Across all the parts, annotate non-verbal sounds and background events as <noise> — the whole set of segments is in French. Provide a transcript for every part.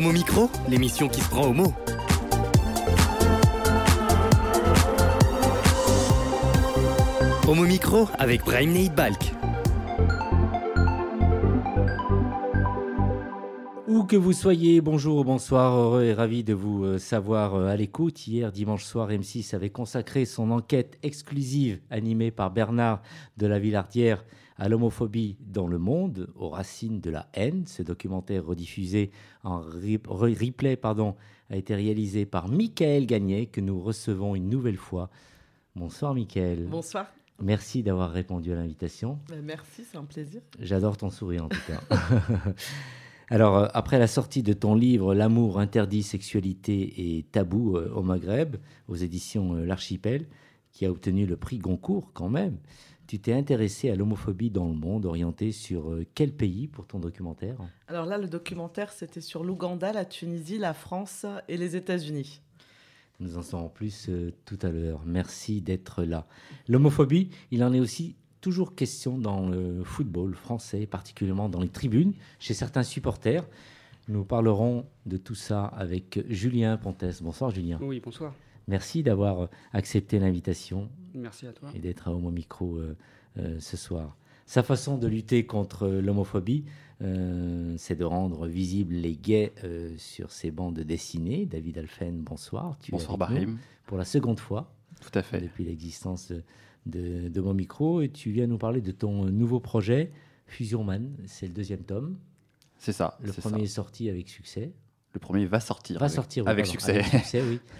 Homo Micro, l'émission qui se prend au mot. Homo Micro avec Brahim Neid Balk. Où que vous soyez, bonjour ou bonsoir, heureux et ravi de vous euh, savoir euh, à l'écoute. Hier, dimanche soir, M6 avait consacré son enquête exclusive animée par Bernard de la Villardière à l'homophobie dans le monde, aux racines de la haine. Ce documentaire rediffusé en replay pardon, a été réalisé par Michael Gagné, que nous recevons une nouvelle fois. Bonsoir Michael. Bonsoir. Merci d'avoir répondu à l'invitation. Ben, merci, c'est un plaisir. J'adore ton sourire en tout cas. <laughs> Alors, euh, après la sortie de ton livre L'amour interdit, sexualité et tabou euh, au Maghreb, aux éditions euh, L'Archipel, qui a obtenu le prix Goncourt quand même, tu t'es intéressé à l'homophobie dans le monde, orienté sur euh, quel pays pour ton documentaire? Alors là, le documentaire, c'était sur l'Ouganda, la Tunisie, la France et les États-Unis. Nous en saurons plus euh, tout à l'heure. Merci d'être là. L'homophobie, il en est aussi toujours question dans le football français, particulièrement dans les tribunes, chez certains supporters. Nous parlerons de tout ça avec Julien Pontes. Bonsoir Julien. Oui, bonsoir. Merci d'avoir accepté l'invitation Merci à toi. et d'être à Homo Micro euh, euh, ce soir. Sa façon de lutter contre l'homophobie, euh, c'est de rendre visibles les gays euh, sur ses bandes dessinées. David Alphen, bonsoir. Tu Bonsoir Brahim. Pour la seconde fois Tout à fait. depuis l'existence de, de Homo Micro. Et tu viens nous parler de ton nouveau projet, Fusion Man. C'est le deuxième tome. C'est ça. Le premier ça. est sorti avec succès. Le premier va sortir. Va avec, sortir oui, avec pardon, succès. Avec succès, oui. <laughs>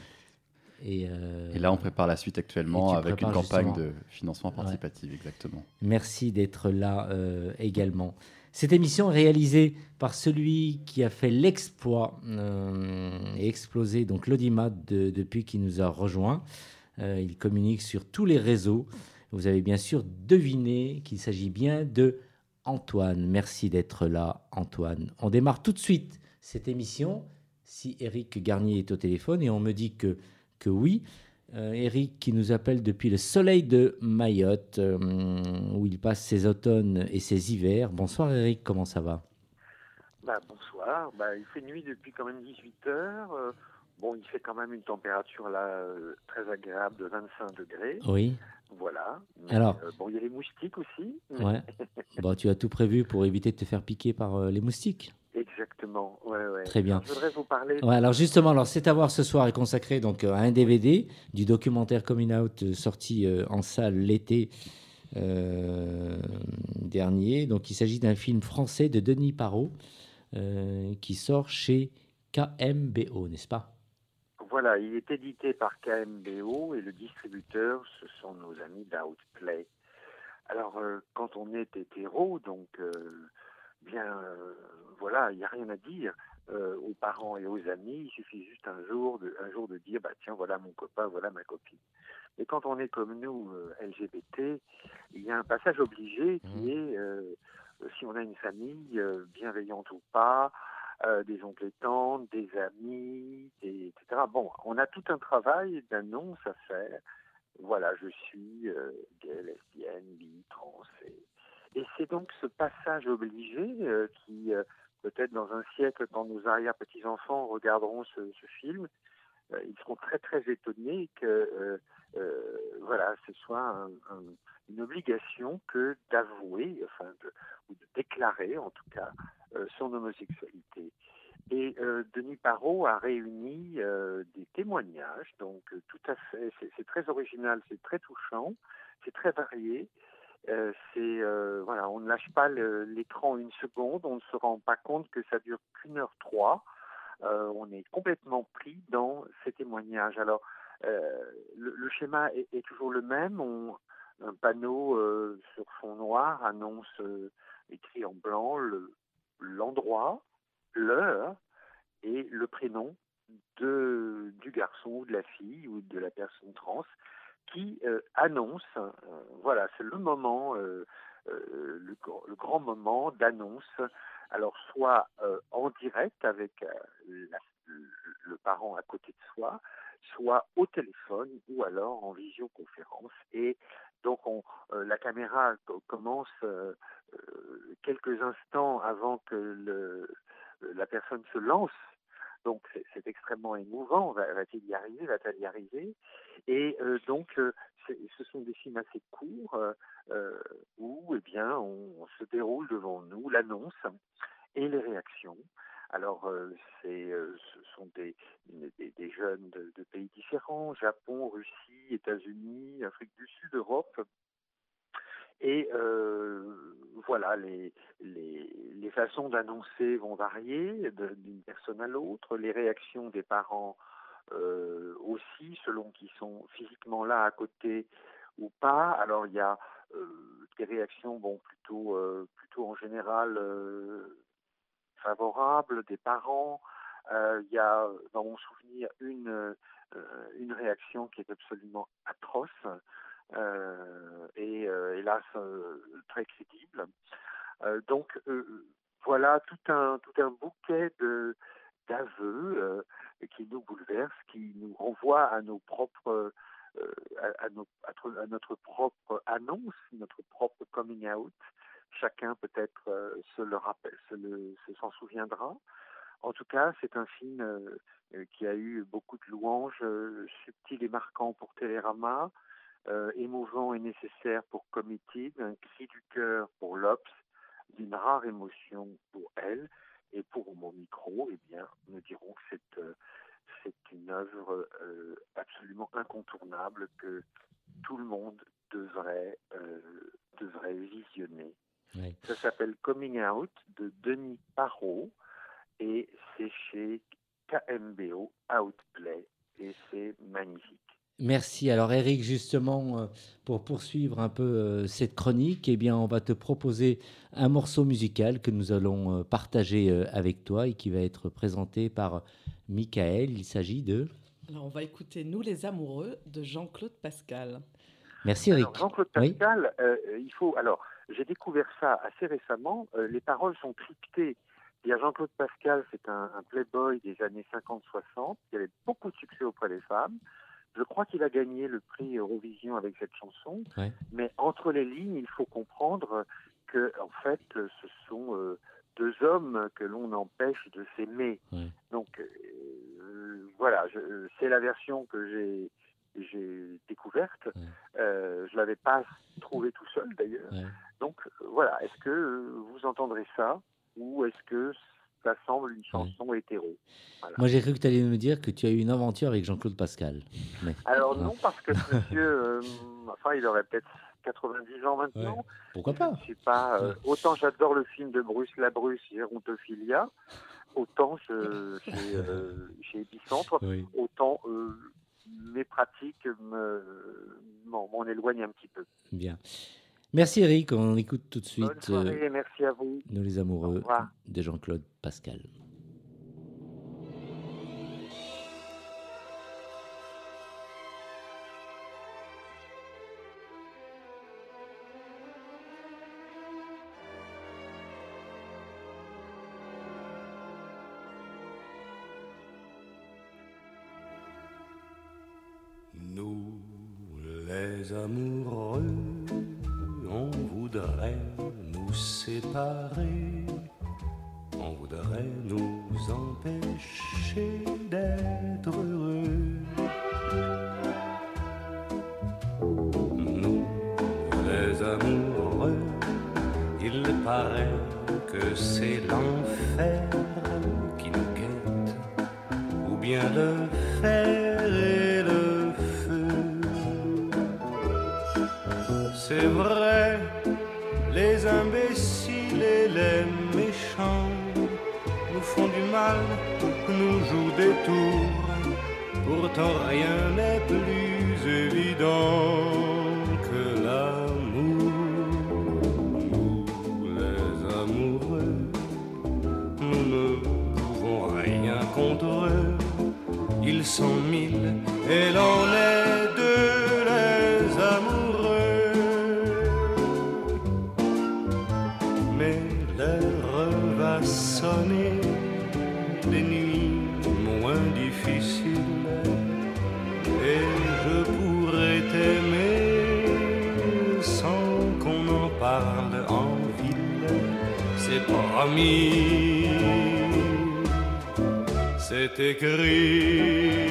Et, euh, Et là, on prépare la suite actuellement tu avec une campagne justement. de financement participatif, exactement. Merci d'être là euh, également. Cette émission est réalisée par celui qui a fait l'exploit euh, et explosé, donc l'audimat, de- depuis qu'il nous a rejoints. Euh, il communique sur tous les réseaux. Vous avez bien sûr deviné qu'il s'agit bien de Antoine. Merci d'être là, Antoine. On démarre tout de suite cette émission. Si Eric Garnier est au téléphone, et on me dit que, que oui. Euh, Eric qui nous appelle depuis le soleil de Mayotte, euh, où il passe ses automnes et ses hivers. Bonsoir Eric, comment ça va? Bah, bonsoir. Bah, il fait nuit depuis quand même 18 heures. Euh, bon, il fait quand même une température là très agréable de 25 degrés. Oui. Voilà. Mais, Alors bon, il y a les moustiques aussi. Ouais. <laughs> Bon, tu as tout prévu pour éviter de te faire piquer par les moustiques. Exactement. Ouais, ouais. Très bien. Alors, je voudrais vous parler. Ouais, alors justement, alors c'est à voir ce soir est consacré donc euh, à un DVD du documentaire Coming Out euh, sorti euh, en salle l'été euh, dernier. Donc il s'agit d'un film français de Denis Parot euh, qui sort chez KMBO, n'est-ce pas? Voilà, il est édité par KMBO et le distributeur, ce sont nos amis d'Outplay. Alors, quand on est hétéro, donc, bien, euh, voilà, il n'y a rien à dire euh, aux parents et aux amis. Il suffit juste un jour de, un jour de dire, bah tiens, voilà mon copain, voilà ma copine. Mais quand on est comme nous, euh, LGBT, il y a un passage obligé qui Mhm. est, euh, si on a une famille, bienveillante ou pas, des oncles et tantes, des amis, des- etc. Bon, on a tout un travail d'annonce à faire. Voilà, je suis gay, lesbienne, bi, trans. Et, et c'est donc ce passage obligé euh, qui, euh, peut-être dans un siècle, quand nos arrière-petits-enfants regarderont ce, film, euh, ils seront très très étonnés que voilà, ce soit un- un- une obligation que d'avouer, enfin, ou de déclarer en tout cas, son homosexualité. Et Denis Parot a réuni des témoignages, donc tout à fait, c'est très original, c'est très touchant, c'est très varié. Euh, c'est euh, voilà, on ne lâche pas l'écran une seconde, on ne se rend pas compte que ça dure qu'une heure trois. Euh, on est complètement pris dans ces témoignages. Alors, le, schéma est, toujours le même. Un panneau sur fond noir annonce écrit en blanc le- l'endroit, l'heure et le prénom du garçon ou de la fille ou de la personne trans qui euh, annonce, euh, voilà, c'est le moment, euh, le, gr- le grand moment d'annonce, alors soit en direct avec le, parent à côté de soi, soit au téléphone ou alors en visioconférence. Et donc on, la caméra co- commence quelques instants avant que la personne se lance Donc c'est extrêmement émouvant. Va-t-il y arriver? Va-t-elle y arriver? Et donc ce sont des films assez courts où eh bien on, se déroule devant nous l'annonce et les réactions. Alors, c'est, ce sont des, des, jeunes de, pays différents, Japon, Russie, États-Unis, Afrique du Sud, Europe, et euh, voilà, les, les, les façons d'annoncer vont varier d'une personne à l'autre, les réactions des parents euh, aussi, selon qu'ils sont physiquement là à côté ou pas. Alors il y a euh, des réactions, bon, plutôt, plutôt en général favorables des parents. il y a, dans mon souvenir, une, une réaction qui est absolument atroce. Euh, et euh, hélas euh, très crédible. donc voilà tout un tout un bouquet d'aveux qui nous bouleverse, qui nous renvoie à nos propres à, notre propre annonce, notre propre coming out. Chacun peut-être se le rappelle, se, s'en souviendra. En tout cas, c'est un film qui a eu beaucoup de louanges, subtil et marquant pour Télérama, euh, émouvant et nécessaire pour Committed, un cri du cœur pour Lops, d'une rare émotion pour elle, et pour mon micro, eh bien, nous dirons que c'est euh, c'est une œuvre euh, absolument incontournable que tout le monde devrait devrait visionner. Ça s'appelle Coming Out de Denis Parot et c'est chez KMBO Outplay et c'est magnifique. Merci. Alors Eric, justement, euh, pour poursuivre un peu euh, cette chronique, eh bien, on va te proposer un morceau musical que nous allons euh, partager avec toi et qui va être présenté par Michael. Il s'agit de... Alors on va écouter Nous les amoureux de Jean-Claude Pascal. Merci Eric. Jean-Claude Pascal, il faut... Alors, j'ai découvert ça assez récemment. les paroles sont cryptées. Il y a Jean-Claude Pascal, c'est un, un playboy des années 50-60 qui avait beaucoup de succès auprès des femmes. Je crois qu'il a gagné le prix Eurovision avec cette chanson, mais entre les lignes, il faut comprendre que, en fait, ce sont euh, deux hommes que l'on empêche de s'aimer. Donc, euh, voilà, c'est la version que j'ai j'ai découverte. Euh, je l'avais pas trouvée tout seul d'ailleurs. Donc voilà, est-ce que vous entendrez ça ou est-ce que ça semble une chanson hétéro. Moi, j'ai cru que tu allais me dire que tu as eu une aventure avec Jean-Claude Pascal. Alors, non, parce que ce <laughs> monsieur, euh, enfin, il aurait peut-être 90 ans maintenant. Pourquoi pas Je sais pas. Euh, autant j'adore le film de Bruce Labrusse, Gérontophilia, autant chez, euh, chez Epicentre, autant mes pratiques m'en éloignent un petit peu. Bien. Merci Eric, on écoute tout de suite. Bonne soirée, euh, merci à vous. Nous les amoureux de Jean-Claude Pascal. Rien n'est plus évident que l'amour. Nous, les amoureux, nous ne pouvons rien contre eux. Ils sont mille et l'on c'est écrit.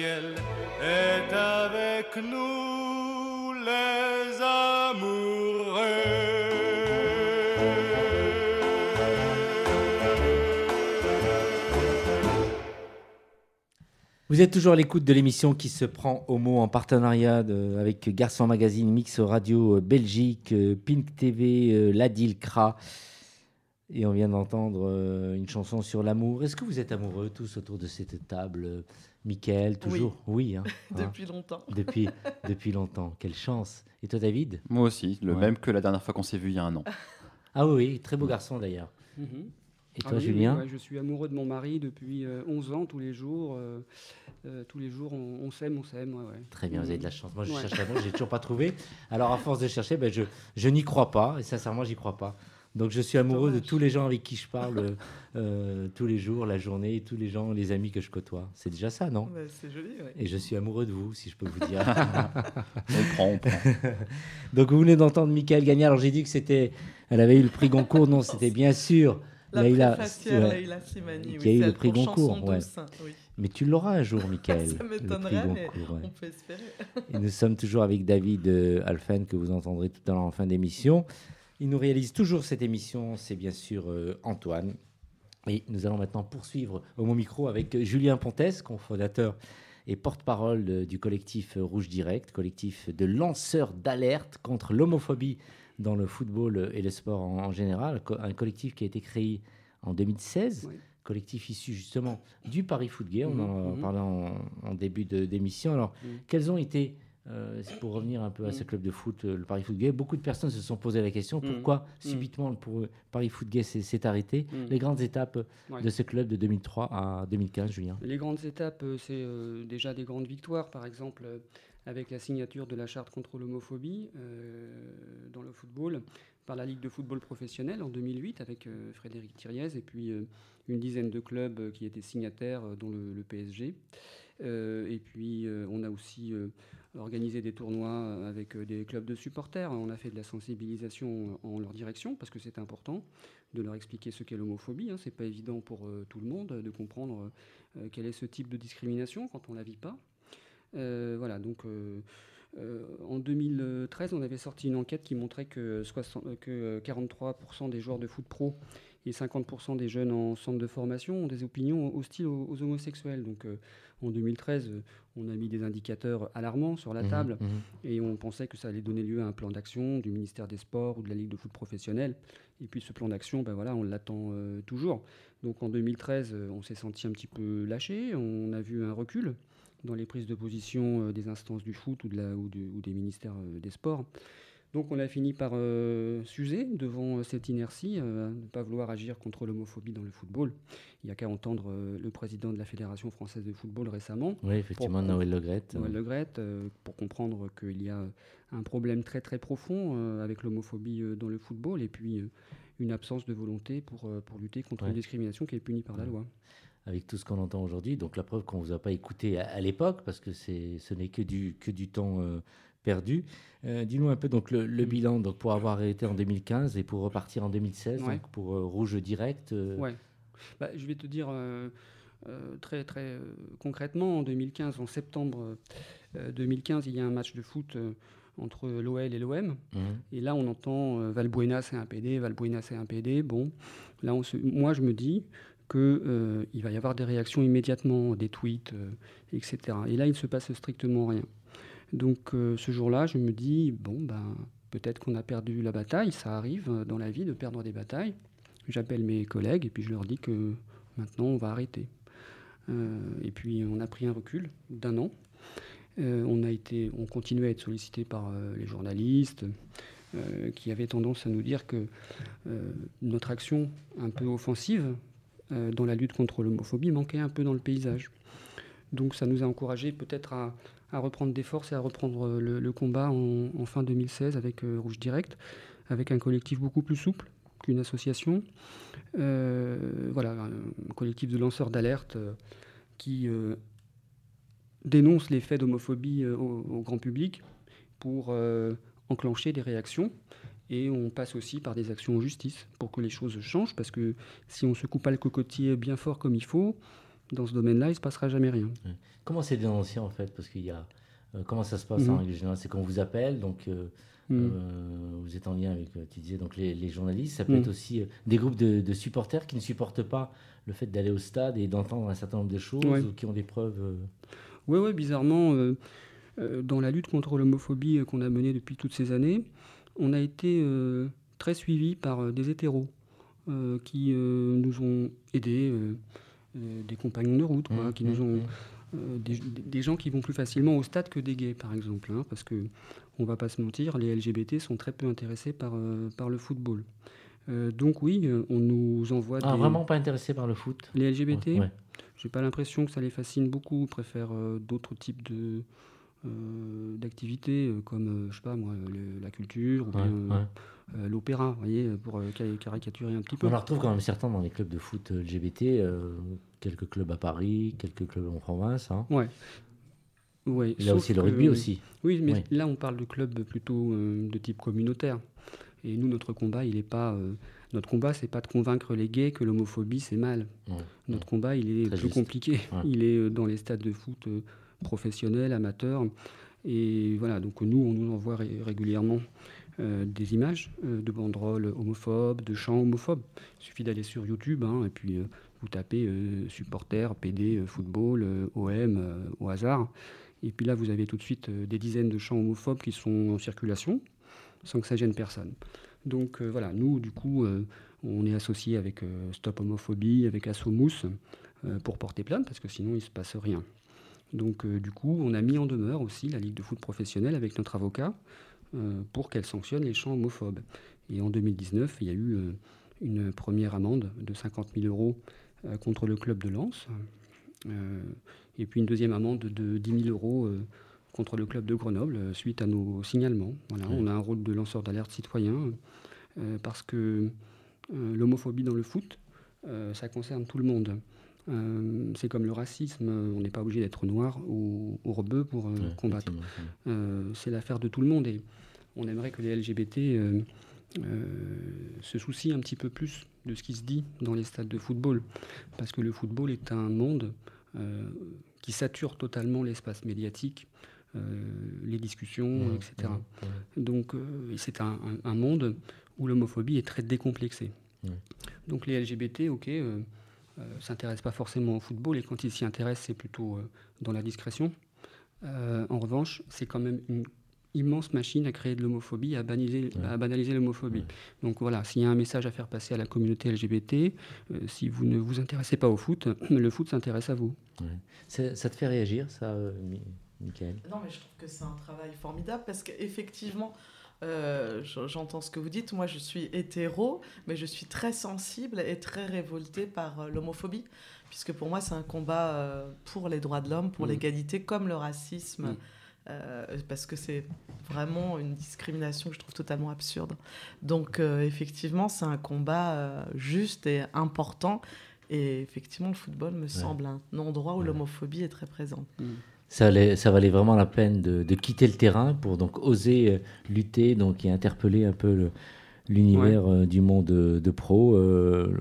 Est avec nous, les amoureux. Vous êtes toujours à l'écoute de l'émission qui se prend au mot en partenariat avec Garçon Magazine, Mix Radio euh, Belgique, euh, Pink TV, euh, Ladil Kra. Et on vient d'entendre une chanson sur l'amour. Est-ce que vous êtes amoureux tous autour de cette table Michael, toujours Oui, hein, <laughs> hein, Depuis longtemps. depuis, <laughs> depuis longtemps. Quelle chance. Et toi, David? Moi aussi, le Ouais. même que la dernière fois qu'on s'est vu il y a un an. <laughs> Ah oui, très beau garçon d'ailleurs. Mhm. Et Ah toi, oui, Julien? ouais, Je suis amoureux de mon mari depuis euh, 11 ans, tous les jours. euh, euh, tous les jours, on, on s'aime, on s'aime. ouais, ouais. Très bien, vous avez de la chance. Moi, je Ouais. cherche l'amour, j'ai toujours pas trouvé. Alors, à force de chercher, ben, je, je n'y crois pas. Et sincèrement, j'y crois pas. Donc, je suis amoureux de tous les gens avec qui je parle euh, euh, tous les jours, la journée, tous les gens, les amis que je côtoie. C'est déjà ça, non? Ouais, c'est joli, ouais. Et je suis amoureux de vous, si je peux vous dire. <laughs> On prend, on prend. <laughs> Donc, vous venez d'entendre Michael Gagnard. Alors, j'ai dit que c'était. Elle avait eu le prix Goncourt. Non, c'était bien sûr. La Laïla, préfacière ouais. Laïla Simani, Qui a eu le prix Goncourt, Chanson ouais. douce, oui. Mais tu l'auras un jour, Michael. <laughs> Ça le prix m'étonnerait, mais Goncourt, ouais. on peut espérer. Et nous sommes toujours avec David euh, Alphen, que vous entendrez tout à l'heure en fin d'émission. Il nous réalise toujours cette émission, c'est bien sûr euh, Antoine. Et nous allons maintenant poursuivre au mon micro avec euh, Julien Pontes, cofondateur et porte-parole de- du collectif euh, Rouge Direct, collectif de lanceurs d'alerte contre l'homophobie dans le football et le sport en, en général. Un collectif qui a été créé en 2016, Oui. collectif issu justement du Paris Foot Gay. On en a Mhm, mhm. parlé en, en début d'émission. Alors, Mhm. quels ont été, euh, pour revenir un peu à ce Mhm. club de foot, euh, le Paris Foot Gay, beaucoup de personnes se sont posé la question Mhm. pourquoi subitement le Paris Foot Gay s'est arrêté. Les grandes étapes Ouais. de ce club de 2003 à 2015, Julien Les grandes étapes, euh, c'est euh, déjà des grandes victoires, par exemple euh, avec la signature de la charte contre l'homophobie euh, dans le football par la Ligue de football professionnel en 2008 avec euh, Frédéric Thiriez et puis euh, une dizaine de clubs euh, qui étaient signataires, euh, dont le, le PSG. Euh, et puis euh, on a aussi euh, organisé des tournois euh, avec euh, des clubs de supporters. On a fait de la sensibilisation en leur direction parce que c'est important de leur expliquer ce qu'est l'homophobie. Hein. C'est pas évident pour euh, tout le monde de comprendre euh, quel est ce type de discrimination quand on la vit pas. Euh, voilà, donc euh, euh, en 2013, on avait sorti une enquête qui montrait que, 60 euh, que 43% des joueurs de foot pro et 50% des jeunes en centre de formation ont des opinions hostiles aux, aux homosexuels. Donc euh, en 2013, euh, on a mis des indicateurs alarmants sur la Mhm, table mhm. et on pensait que ça allait donner lieu à un plan d'action du ministère des Sports ou de la Ligue de foot professionnelle. Et puis ce plan d'action, ben voilà, on l'attend euh, toujours. Donc en 2013, euh, on s'est senti un petit peu lâché, on a vu un recul dans les prises de position des instances du foot ou, de la, ou, du- ou des ministères des Sports. Donc on a fini par euh, s'user devant euh, cette inertie, euh, ne pas vouloir agir contre l'homophobie dans le football. Il n'y a qu'à entendre euh, le président de la Fédération française de football récemment, Oui, effectivement, Pour- Noël Legrette. Noël Le Graët, euh, pour comprendre qu'il y a un problème très très profond avec l'homophobie dans le football et puis une absence de volonté pour, pour lutter contre Ouais. une discrimination qui est punie par la loi. avec tout ce qu'on entend aujourd'hui. Donc la preuve qu'on ne vous a pas écouté à, à l'époque, parce que ce n'est que du, que du temps euh, perdu. Euh, dis-nous un peu donc le, le Mm. bilan donc, pour avoir arrêté en 2015 et pour repartir en 2016, Ouais. donc pour euh, Rouge Direct. euh, Ouais. Bah, je vais te dire très très concrètement, en 2015, en septembre euh, 2015, il y a un match de foot entre l'OL et l'OM. mhm. Et là, on entend Valbuena, c'est un PD, Valbuena, c'est un PD. Bon, là, on se... moi, je me dis, qu'il va y avoir des réactions immédiatement, des tweets, etc. Et là, il ne se passe strictement rien. Donc ce jour-là, je me dis, bon, ben, peut-être qu'on a perdu la bataille, ça arrive dans la vie de perdre des batailles. J'appelle mes collègues et puis je leur dis que maintenant on va arrêter. et puis on a pris un recul d'un an euh, on, a été, on continuait à être sollicité par euh, les journalistes euh, qui avaient tendance à nous dire que notre action un peu offensive dans la lutte contre l'homophobie manquait un peu dans le paysage. Donc ça nous a encouragés peut-être à, reprendre des forces et à reprendre le, combat en, fin 2016 avec Rouge Direct, avec un collectif beaucoup plus souple qu'une association. voilà, un collectif de lanceurs d'alerte qui dénonce les faits d'homophobie euh, au, grand public pour euh, enclencher des réactions. Et on passe aussi par des actions en justice pour que les choses changent, parce que si on ne se coupe pas le cocotier bien fort comme il faut, dans ce domaine-là, il ne se passera jamais rien. Comment c'est dénoncé en fait? Parce qu'il y a, euh, comment ça se passe en mhm. règle générale? C'est qu'on vous appelle, donc mhm. vous êtes en lien avec, tu disais, donc les, journalistes. Ça peut mhm. être aussi des groupes de, supporters qui ne supportent pas le fait d'aller au stade et d'entendre un certain nombre de choses ou qui ont des preuves. Oui, ouais, bizarrement, euh, euh, dans la lutte contre l'homophobie euh, qu'on a menée depuis toutes ces années, on a été très suivi par des hétéros qui nous ont aidés, des compagnons de route, mmh, qui nous mmh, ont. Mmh. Des, gens qui vont plus facilement au stade que des gays, par exemple, hein, parce que on va pas se mentir, les LGBT sont très peu intéressés par, par le football. donc oui, on nous envoie. Ah, vraiment pas intéressés par le foot? Les LGBT j'ai pas l'impression que ça les fascine beaucoup. Ils préfèrent euh, d'autres types de euh, d'activités euh, comme je sais pas moi la culture ou l'opéra, vous voyez, pour caricaturer un petit peu. On la retrouve quand même certains dans les clubs de foot LGBT, quelques clubs à Paris, quelques clubs en province. Hein. Ouais. Ouais, là aussi le rugby aussi. Oui, mais là on parle de clubs plutôt de type communautaire. Et nous, notre combat, il n'est pas notre combat, c'est pas de convaincre les gays que l'homophobie c'est mal. Notre combat, il est plus compliqué. Il est euh, dans les stades de foot euh, professionnels, amateurs. Et voilà, donc nous, on nous envoie régulièrement euh, des images de banderoles homophobes, de chants homophobes. Il suffit d'aller sur YouTube hein, et puis vous tapez supporters, PD, football, OM au hasard. Et puis là, vous avez tout de suite des dizaines de chants homophobes qui sont en circulation sans que ça gêne personne. Donc euh, voilà, nous, du coup, euh, on est associé avec euh, Stop Homophobie, avec Assomous, pour porter plainte, parce que sinon, il ne se passe rien. Donc du coup, on a mis en demeure aussi la Ligue de foot professionnelle avec notre avocat pour qu'elle sanctionne les chants homophobes. Et en 2019, il y a eu une première amende de 50 000 euros contre le club de Lens, et puis une deuxième amende de 10 000 euros contre le club de Grenoble euh, suite à nos signalements. Voilà, On a un rôle de lanceur d'alerte citoyen euh, parce que euh, l'homophobie dans le foot, ça concerne tout le monde. C'est comme le racisme, on n'est pas obligé d'être noir ou, rebeu pour combattre. c'est l'affaire de tout le monde et on aimerait que les LGBT se soucient un petit peu plus de ce qui se dit dans les stades de football. Parce que le football est un monde qui sature totalement l'espace médiatique. Euh, les discussions, etc. Donc euh, c'est un, monde où l'homophobie est très décomplexée. Donc les LGBT, ok, euh, s'intéressent pas forcément au football et quand ils s'y intéressent, c'est plutôt dans la discrétion. en revanche, c'est quand même une immense machine à créer de l'homophobie, à, banaliser, à banaliser l'homophobie. Donc voilà, s'il y a un message à faire passer à la communauté LGBT, si vous ne vous intéressez pas au foot, <clears throat> le foot s'intéresse à vous. Ça te fait réagir, ça, non, mais je trouve que c'est un travail formidable parce qu'effectivement, euh, j'entends ce que vous dites. Moi, je suis hétéro, mais je suis très sensible et très révoltée par euh, l'homophobie, puisque pour moi, c'est un combat euh, pour les droits de l'homme, pour mm. l'égalité, comme le racisme. Mm. parce que c'est vraiment une discrimination que je trouve totalement absurde. Donc effectivement, c'est un combat juste et important. Et effectivement, le football me semble un endroit où l'homophobie est très présente. Mm ça, valait vraiment la peine de, quitter le terrain pour donc oser euh, lutter donc, et interpeller un peu l'univers euh, du monde de, pro. Euh,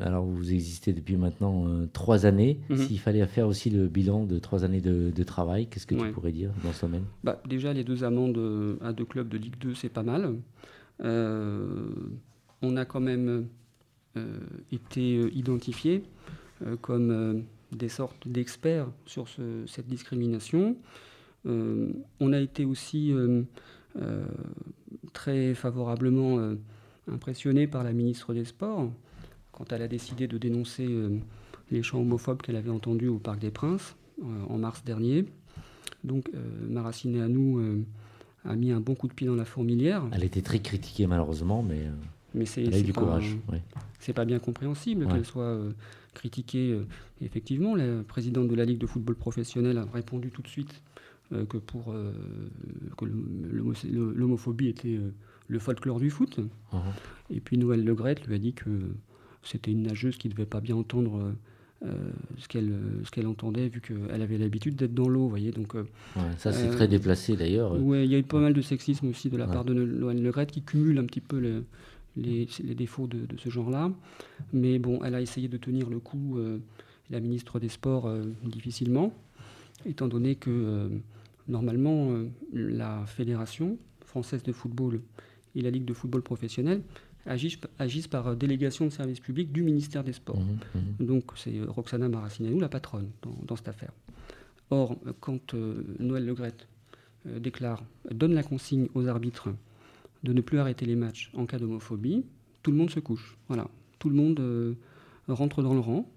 alors, vous existez depuis maintenant trois années. Mhm. S'il fallait faire aussi le bilan de trois années de, travail, qu'est-ce que tu pourrais dire dans ce domaine? Bah, Déjà, les deux amendes à deux clubs de Ligue 2, c'est pas mal. on a quand même été identifiés comme des sortes d'experts sur cette discrimination. on a été aussi très favorablement impressionnés par la ministre des Sports quand elle a décidé de dénoncer les chants homophobes qu'elle avait entendus au Parc des Princes en mars dernier. Donc Maraciné à nous a mis un bon coup de pied dans la fourmilière. Elle était très critiquée malheureusement, mais, euh, mais c'est, elle a eu du courage. C'est pas bien compréhensible qu'elle soit euh, critiquée. Euh, effectivement, la présidente de la Ligue de football professionnel a répondu tout de suite que, pour, que l'homophobie était le folklore du foot. Uh-huh. Et puis Noël Legrette lui a dit que c'était une nageuse qui ne devait pas bien entendre euh, ce qu'elle ce qu'elle entendait vu qu'elle avait l'habitude d'être dans l'eau vous voyez donc euh, ça c'est très déplacé d'ailleurs ouais il y a eu pas mal de sexisme aussi de la part de Noël Le qui cumule un petit peu les, les, défauts de, ce genre-là mais bon elle a essayé de tenir le coup euh, la ministre des Sports difficilement étant donné que normalement la fédération française de football et la ligue de football professionnel agissent, par euh, délégation de service public du ministère des Sports. Mmh, mmh. Donc c'est euh, Roxana Maracineanu, la patronne, dans, cette affaire. Or, euh, quand Noël Legrette déclare, donne la consigne aux arbitres de ne plus arrêter les matchs en cas d'homophobie, tout le monde se couche. Voilà, tout le monde rentre dans le rang.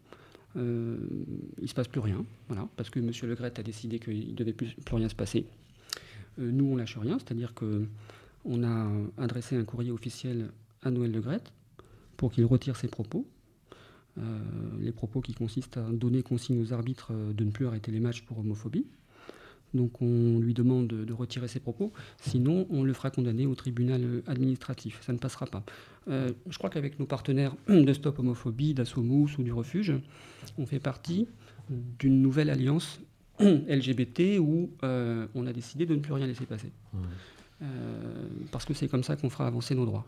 il ne se passe plus rien, voilà, parce que M. Legrette a décidé qu'il ne devait plus, rien se passer. nous, on lâche rien, c'est-à-dire que on a adressé un courrier officiel à Noël Le pour qu'il retire ses propos. Euh, les propos qui consistent à donner consigne aux arbitres euh, de ne plus arrêter les matchs pour homophobie. Donc on lui demande de, retirer ses propos, sinon on le fera condamner au tribunal euh, administratif. Ça ne passera pas. je crois qu'avec nos partenaires <clears throat> de Stop Homophobie, d'Assomous ou du Refuge, on fait partie d'une nouvelle alliance <clears throat> LGBT où on a décidé de ne plus rien laisser passer. Euh, parce que c'est comme ça qu'on fera avancer nos droits.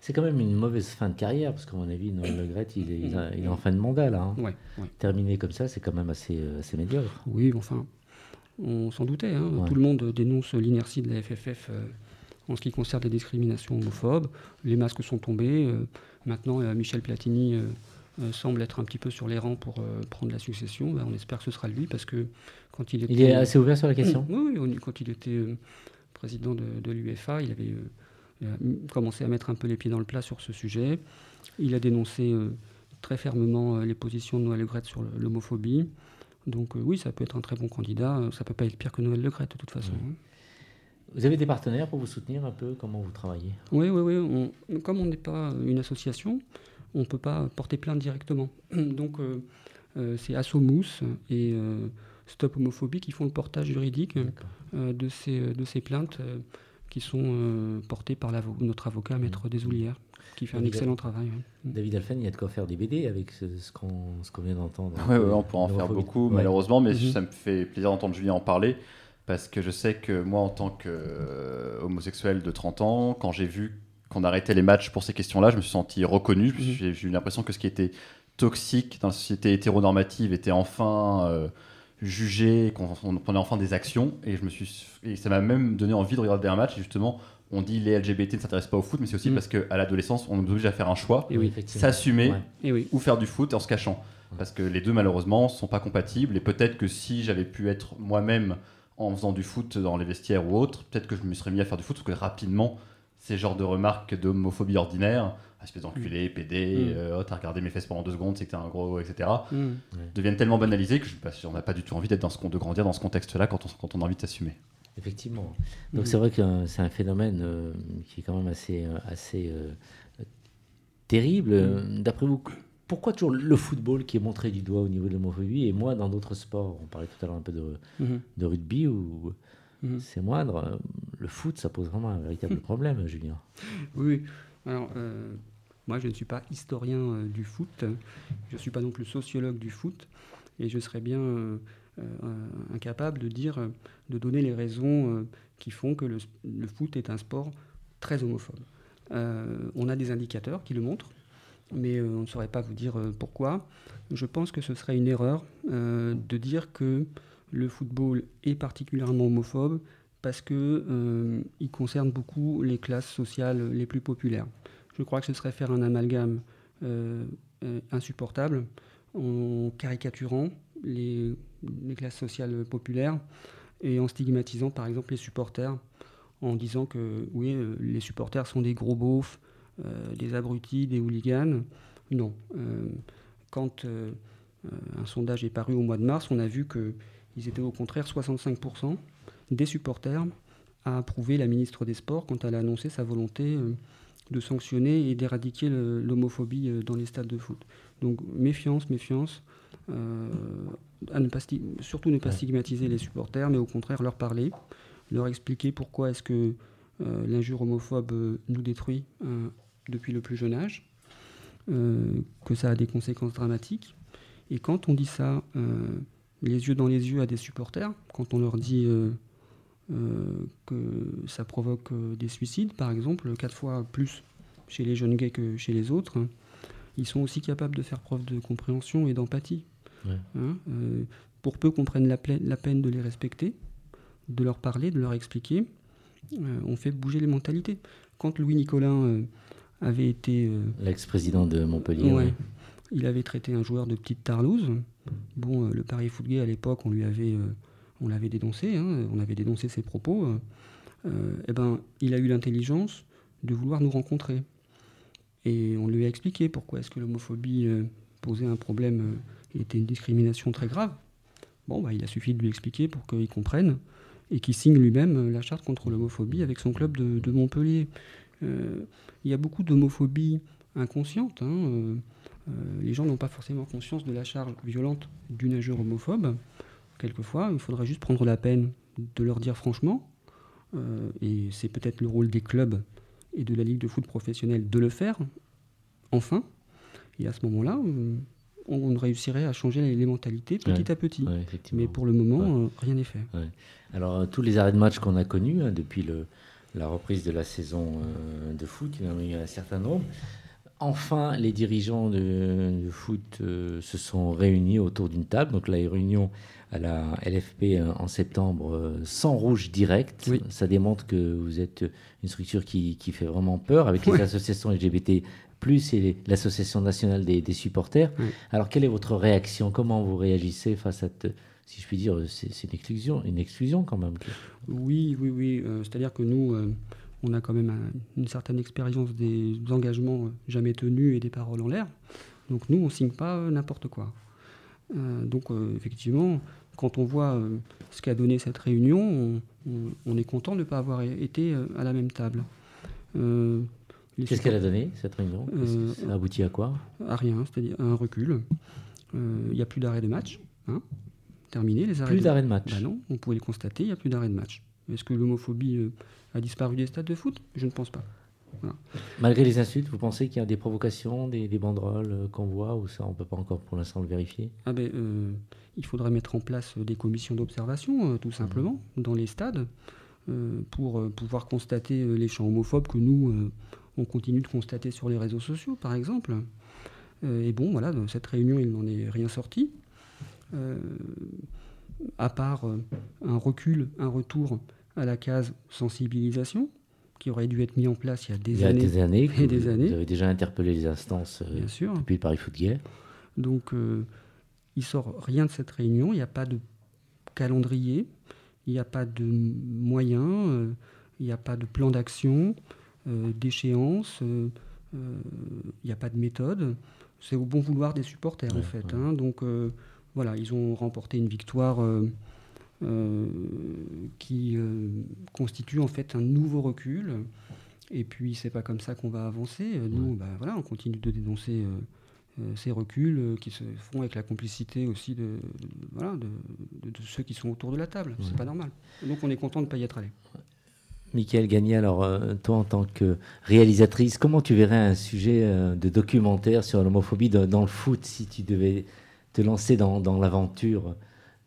C'est quand même une mauvaise fin de carrière, parce qu'à mon avis, Noël Le il, est, il, est en fin de mandat, là. Hein. Terminé comme ça, c'est quand même assez, euh, assez médiocre. Oui, enfin, on s'en doutait. Hein. Tout le monde dénonce l'inertie de la FFF euh, en ce qui concerne les discriminations homophobes. Les masques sont tombés. maintenant, Michel Platini semble être un petit peu sur les rangs pour prendre la succession. Ben, on espère que ce sera lui, parce que quand il était... Il est assez ouvert sur la question Oui, oui quand il était président de, l'UEFA, il avait euh, commencé à mettre un peu les pieds dans le plat sur ce sujet. Il a dénoncé euh, très fermement euh, les positions de Noël Le sur l'homophobie. Donc oui, ça peut être un très bon candidat. Ça peut pas être pire que Noël Le de toute façon. Vous avez des partenaires pour vous soutenir un peu Comment vous travaillez? Oui, oui, oui. comme on n'est pas une association, on ne peut pas porter plainte directement. <clears throat> Donc c'est Assomous et Stop Homophobie qui font le portage juridique euh, de, ces, de ces plaintes euh, qui sont euh, portées par notre avocat, Maître mmh. Desoulières, qui fait un excellent travail. Mmh. David Alphen, il y a de quoi faire des BD avec ce, ce qu'on vient d'entendre. Oui, on pourrait en faire beaucoup, malheureusement, mais mmh. ça me fait plaisir d'entendre Julien en parler parce que je sais que moi, en tant qu'homosexuel de 30 ans, quand j'ai vu qu'on arrêtait les matchs pour ces questions-là, je me suis senti reconnu. J'ai eu l'impression que ce qui était toxique dans la société hétéronormative était enfin jugé, qu'on prenait enfin des actions. Et, je me suis, et ça m'a même donné envie de regarder un match. justement, on dit les LGBT ne s'intéressent pas au foot, mais c'est aussi mm. parce qu'à l'adolescence, on nous oblige à faire un choix, s'assumer ou faire du foot en se cachant. Parce que les deux, malheureusement, sont pas compatibles. Et peut-être que si j'avais pu être moi-même en faisant du foot dans les vestiaires ou autre, peut-être que je me serais mis à faire du foot, parce que rapidement, ces genres de remarques d'homophobie ordinaire, espèce d'enculé, mm. PD, mm. euh, oh, t'as regardé mes fesses pendant deux secondes, c'est que t'es un gros, etc., mm. deviennent tellement banalisés que je, bah, on n'a pas du tout envie d'être dans ce, de grandir dans ce contexte-là quand on, quand on a envie de s'assumer. Effectivement. Donc c'est vrai que c'est un phénomène euh, qui est quand même assez, euh, assez terrible. D'après vous, pourquoi toujours le football qui est montré du doigt au niveau de l'homophobie et moi dans d'autres sports? On parlait tout à l'heure un peu de, mm-hmm. de rugby ou mm-hmm. c'est moindre. Le foot, ça pose vraiment un véritable problème, Julien. Oui. Alors, moi, je ne suis pas historien euh, du foot, je ne suis pas non plus sociologue du foot, et je serais bien euh, euh, incapable de dire, de donner les raisons qui font que le, foot est un sport très homophobe. on a des indicateurs qui le montrent, mais on ne saurait pas vous dire pourquoi. Je pense que ce serait une erreur de dire que le football est particulièrement homophobe parce qu'il il concerne beaucoup les classes sociales les plus populaires. Je crois que ce serait faire un amalgame insupportable en caricaturant les, classes sociales populaires et en stigmatisant par exemple les supporters en disant que oui, euh, les supporters sont des gros beaufs, euh, des abrutis, des hooligans. Non. Euh, quand un sondage est paru au mois de mars, on a vu qu'ils étaient au contraire 65% des supporters à approuver la ministre des Sports quand elle a annoncé sa volonté de sanctionner et d'éradiquer l'homophobie dans les stades de foot. Donc méfiance, méfiance. À ne pas surtout ne pas stigmatiser les supporters, mais au contraire leur parler, leur expliquer pourquoi est-ce que euh, l'injure homophobe euh, nous détruit euh, depuis le plus jeune âge, que ça a des conséquences dramatiques. Et quand on dit ça, les yeux dans les yeux à des supporters, quand on leur dit que ça provoque des suicides, par exemple, quatre fois plus chez les jeunes gays que chez les autres, ils sont aussi capables de faire preuve de compréhension et d'empathie. Hein, pour peu qu'on prenne la, la, peine de les respecter, de leur parler, de leur expliquer, euh, on fait bouger les mentalités. Quand Louis Nicolin euh, avait été... Euh, L'ex-président de Montpellier. Il avait traité un joueur de petite tarlouse. Bon, le Paris Foot à l'époque, on lui avait, on l'avait dénoncé, hein, on avait dénoncé ses propos. eh ben, il a eu l'intelligence de vouloir nous rencontrer. Et on lui a expliqué pourquoi est-ce que l'homophobie posait un problème était une discrimination très grave. Bon, bah, il a suffi de lui expliquer pour qu'il comprenne et qui signe lui-même euh, la charte contre l'homophobie avec son club de, Montpellier. Euh, il y a beaucoup d'homophobie inconsciente. Hein, euh, les gens n'ont pas forcément conscience de la charge violente d'une injure homophobe. Quelquefois, il faudrait juste prendre la peine de leur dire franchement, et c'est peut-être le rôle des clubs et de la Ligue de foot professionnelle de le faire, enfin. Et à ce moment-là, on réussirait à changer les, mentalités petit à petit. Mais pour le moment, euh, rien n'est fait. Alors, euh, tous les arrêts de match qu'on a connus hein, depuis le, la reprise de la saison euh, de foot, il y en a eu un certain nombre. Enfin, les dirigeants de, foot se sont réunis autour d'une table. Donc, la réunion à la LFP en septembre sans rouge direct. Ça démontre que vous êtes une structure qui, qui fait vraiment peur avec les associations LGBT plus et l'Association nationale des, supporters. Alors, quelle est votre réaction? Comment vous réagissez face à, si je puis dire, c'est une exclusion, une exclusion quand même Oui, oui, oui. Euh, c'est-à-dire que nous, euh, on a quand même une certaine expérience des engagements euh, jamais tenus et des paroles en l'air. Donc nous, on ne signe pas n'importe quoi. donc effectivement, quand on voit ce qu'a donné cette réunion, on, est content de ne pas avoir été à la même table. Qu'est-ce qu'elle a donné, cette réunion? Euh, Ça a abouti à quoi? À rien, c'est-à-dire un recul. Euh, il n'y a plus d'arrêt de match. Hein Terminé les arrêts. Plus d'arrêt de match bah Non, on pouvait le constater, il n'y a plus d'arrêt de match. Est-ce que l'homophobie euh, a disparu des stades de foot? Je ne pense pas. Malgré les insultes, vous pensez qu'il y a des provocations, des, banderoles qu'on voit, ou ça, on ne peut pas encore pour l'instant le vérifier? Ah ben, Il faudrait mettre en place des commissions d'observation, tout simplement, mmh. dans les stades, pour pouvoir constater les chants homophobes que nous on continue de constater sur les réseaux sociaux, par exemple. Euh, et bon, voilà, dans cette réunion, il n'en est rien sorti. Euh, à part euh, un recul, un retour à la case sensibilisation, qui aurait dû être mis en place il y a des années. Des années <laughs> et des années. Vous avez déjà interpellé les instances Bien sûr. depuis le Paris Foot Guerre. Donc, il sort rien de cette réunion, il n'y a pas de calendrier, il n'y a pas de moyens, il n'y a pas de plan d'action. Euh, d'échéance, il euh, n'y euh, a pas de méthode. C'est au bon vouloir des supporters, en fait. Hein. donc, voilà, ils ont remporté une victoire qui constitue en fait un nouveau recul. Et puis, c'est pas comme ça qu'on va avancer. Nous, bah, voilà, on continue de dénoncer ces reculs qui se font avec la complicité aussi de, voilà, de, ceux qui sont autour de la table. C'est pas normal. Donc, on est content de ne pas y être allé. Michael Gagné, alors euh, toi en tant que réalisatrice, comment tu verrais un sujet euh, de documentaire sur l'homophobie dans, le foot? Si tu devais te lancer dans, l'aventure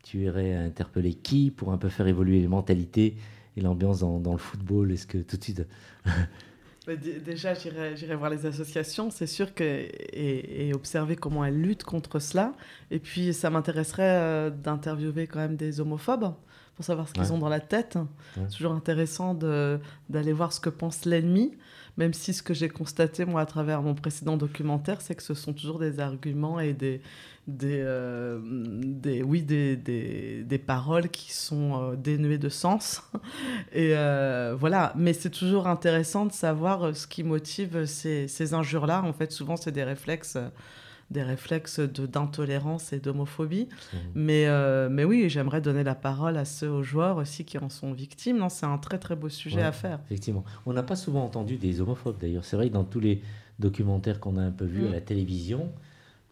Tu irais interpeller qui pour un peu faire évoluer les mentalités et l'ambiance dans, le football? Est-ce que tout de suite... <laughs> Déjà, j'irai voir les associations, c'est sûr, que, et, observer comment elles luttent contre cela. Et puis, ça m'intéresserait euh, d'interviewer quand même des homophobes pour savoir ce qu'ils ont dans la tête. C'est toujours intéressant d'aller voir ce que pense l'ennemi. Même si ce que j'ai constaté, moi, à travers mon précédent documentaire, c'est que ce sont toujours des arguments et des, des, euh, des oui, des, des, paroles qui sont euh, dénuées de sens. <laughs> Et euh, voilà, mais c'est toujours intéressant de savoir ce qui motive ces, ces injures-là. En fait, souvent, c'est des réflexes des réflexes d'intolérance et d'homophobie. Mmh. Mais, mais oui, j'aimerais donner la parole à ceux aux joueurs aussi qui en sont victimes. C'est un très très beau sujet à faire. Effectivement. On n'a pas souvent entendu des homophobes d'ailleurs. C'est vrai que dans tous les documentaires qu'on a un peu vus à mmh. la télévision,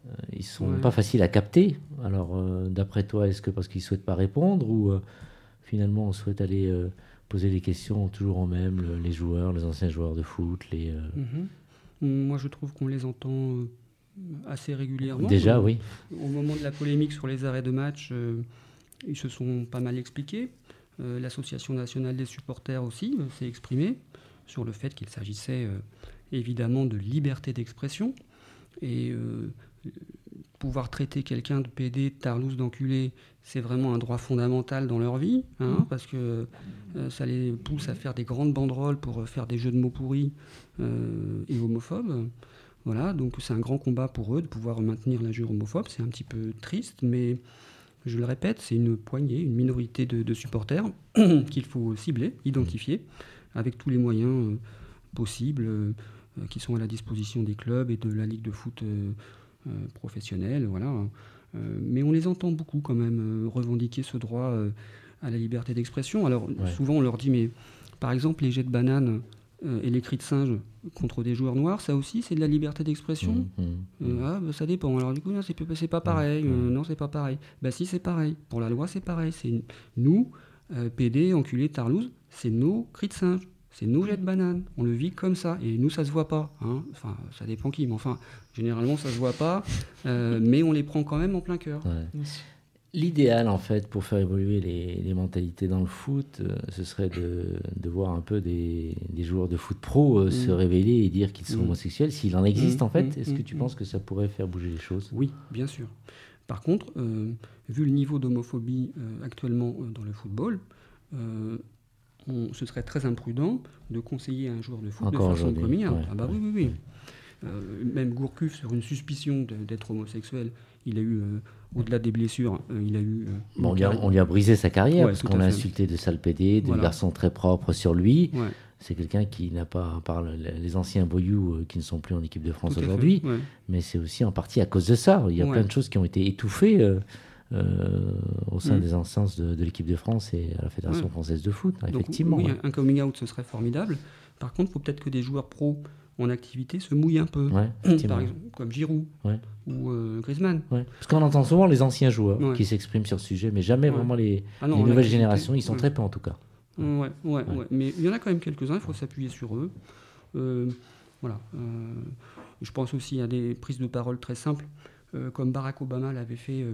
euh, ils sont pas faciles à capter. Alors, euh, d'après toi, est-ce que parce qu'ils souhaitent pas répondre ou euh, finalement on souhaite aller poser des questions toujours en même, les joueurs, les anciens joueurs de foot, les. Mhm. Moi, je trouve qu'on les entend assez régulièrement. Déjà, oui. Au moment de la polémique sur les arrêts de match, ils se sont pas mal expliqués. L'association nationale des supporters aussi s'est exprimée sur le fait qu'il s'agissait évidemment de liberté d'expression. Et pouvoir traiter quelqu'un de PD, de tarlouse, d'enculé, c'est vraiment un droit fondamental dans leur vie, hein, mmh. parce que euh, ça les pousse à faire des grandes banderoles pour faire des jeux de mots pourris euh, et homophobes. Voilà, donc c'est un grand combat pour eux de pouvoir maintenir l'injure homophobe. C'est un petit peu triste, mais je le répète, c'est une poignée, une minorité de, supporters <clears throat> qu'il faut cibler, identifier, avec tous les moyens euh, possibles qui sont à la disposition des clubs et de la Ligue de foot euh, professionnels, voilà. Euh, mais on les entend beaucoup quand même euh, revendiquer ce droit à la liberté d'expression. Alors souvent on leur dit, mais par exemple les jets de bananes et les cris de singe contre des joueurs noirs, ça aussi c'est de la liberté d'expression mmh, mmh, mmh. ah, bah, Ça dépend. Alors du coup, c'est pas pareil. non, c'est pas pareil. Bah si, c'est pareil. Pour la loi, c'est pareil. C'est nous, PD, enculé, tarlouse, c'est nos cris de singe. C'est nos jets de banane. On le vit comme ça. Et nous, ça se voit pas. Hein. Enfin, ça dépend qui. Mais enfin, généralement, ça se voit pas. Euh, <laughs> mais on les prend quand même en plein cœur. L'idéal, en fait, pour faire évoluer les, mentalités dans le foot, euh, ce serait de, voir un peu des, joueurs de foot pro euh, se mm. révéler et dire qu'ils sont mm. homosexuels, s'il en existe, mm. en fait. Est-ce que tu penses que ça pourrait faire bouger les choses? Oui, bien sûr. Par contre, vu le niveau d'homophobie actuellement dans le football, ce serait très imprudent de conseiller à un joueur de foot de faire son coming ah bah oui, oui, oui. Euh, même Gourcuff, sur une suspicion d'être homosexuel, il a eu, euh, au-delà des blessures, euh, il a eu... Bon, on, lui a brisé sa carrière, parce qu'on l'a insulté de sale pédé, de garçon très propre sur lui. C'est quelqu'un qui n'a pas, à part les anciens boyous qui ne sont plus en équipe de France aujourd'hui, mais c'est aussi en partie à cause de ça. Il y a plein de choses qui ont été étouffées. Euh, au sein mm. des instances de, l'équipe de France et à la Fédération française de foot, effectivement. Oui, un coming out, ce serait formidable. Par contre, il faut peut-être que des joueurs pros en activité se mouillent un peu. Par exemple, comme Giroud ou euh, Griezmann. Parce qu'on entend souvent les anciens joueurs qui s'expriment sur ce sujet, mais jamais vraiment les, ah nouvelles générations. Ils sont très peu en tout cas. Ouais, ouais, Mais il y en a quand même quelques-uns, il faut s'appuyer sur eux. Euh, voilà. je pense aussi à des prises de parole très simples, comme Barack Obama l'avait fait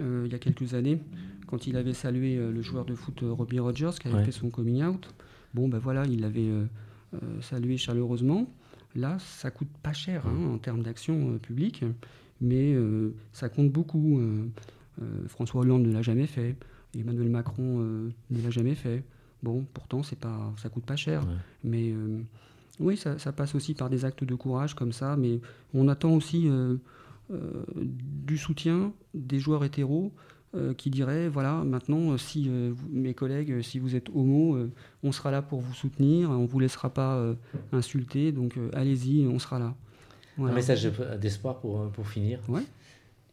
euh, il y a quelques années, quand il avait salué euh, le joueur de foot euh, Robbie Rogers qui avait fait son coming out. Bon, ben voilà, il l'avait salué chaleureusement. Là, ça coûte pas cher hein, en termes d'action publique, mais ça compte beaucoup. François Hollande ne l'a jamais fait, Emmanuel Macron ne l'a jamais fait. Bon, pourtant, c'est pas, ça coûte pas cher. Mais oui, ça, ça, passe aussi par des actes de courage comme ça, mais on attend aussi euh, du soutien des joueurs hétéros euh, qui diraient voilà, maintenant, si euh, mes collègues, si vous êtes homo, on sera là pour vous soutenir, on ne vous laissera pas insulter, donc allez-y, on sera là. Un message d'espoir pour, pour finir ouais.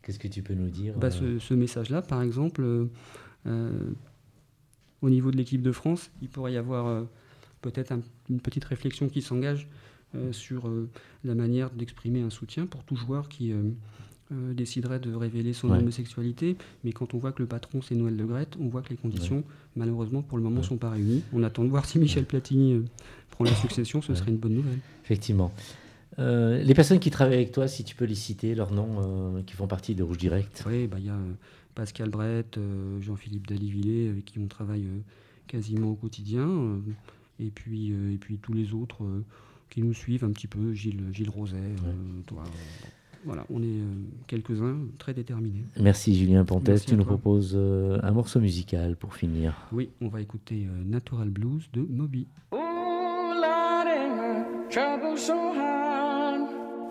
Qu'est-ce que tu peux nous dire bah, Ce, message-là, par exemple, au niveau de l'équipe de France, il pourrait y avoir peut-être une petite réflexion qui s'engage euh, sur euh, la manière d'exprimer un soutien pour tout joueur qui euh, déciderait de révéler son homosexualité. Mais quand on voit que le patron c'est Noël Le Grette, on voit que les conditions, malheureusement, pour le moment, ne sont pas réunies. On attend de voir si Michel Platini prend la succession, ce serait une bonne nouvelle. Effectivement. les personnes qui travaillent avec toi, si tu peux les citer, leurs noms qui font partie de Rouge Direct Oui, bah, il y a Pascal Brett, Jean-Philippe Dalivillé, avec qui on travaille quasiment au quotidien. et, puis, et puis tous les autres qui nous suivent un petit peu, Gilles, Gilles Roset, euh, toi. Voilà, on est euh, quelques-uns très déterminés. Merci Julien Pontes. tu nous proposes euh, un morceau musical pour finir. Oui, on va écouter Natural Blues de Moby. Oh, trouble so hard.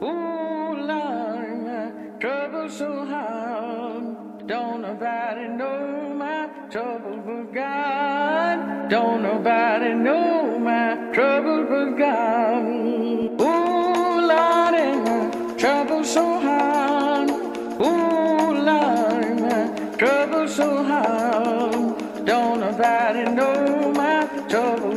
Ooh, Lord, my trouble so hard. Don't nobody know my trouble but God. Don't nobody know my trouble but God. Trouble so hard. Ooh, Lord, my trouble so hard. Don't nobody know my trouble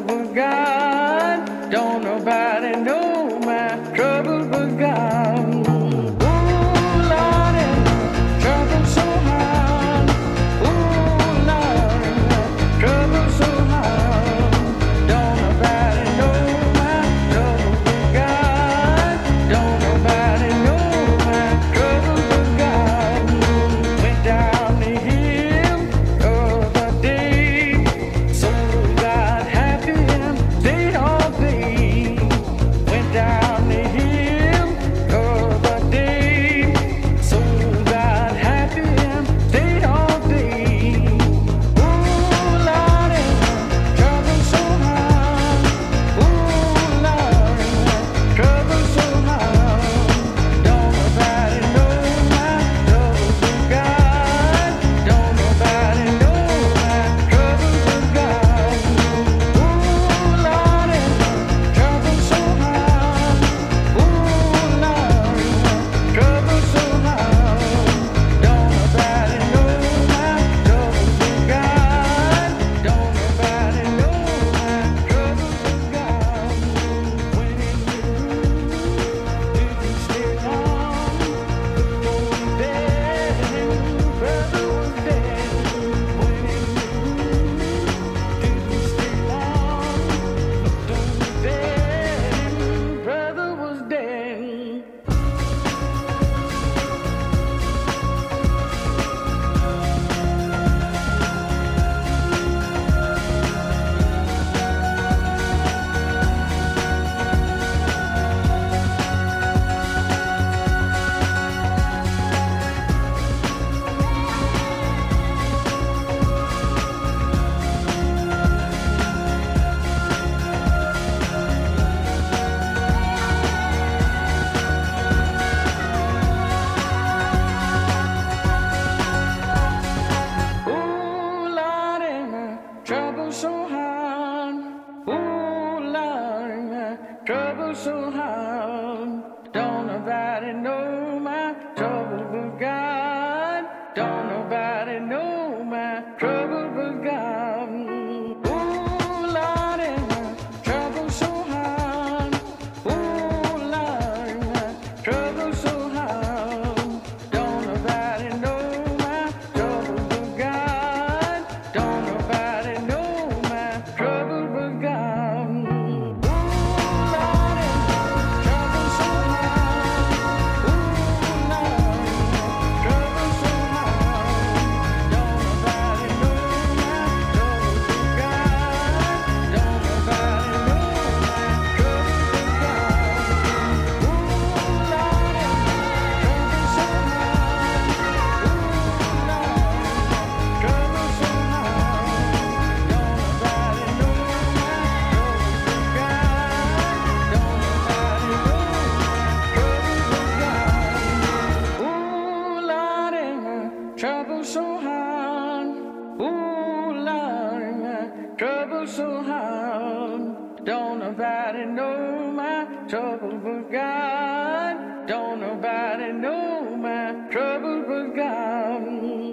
Trouble so hard.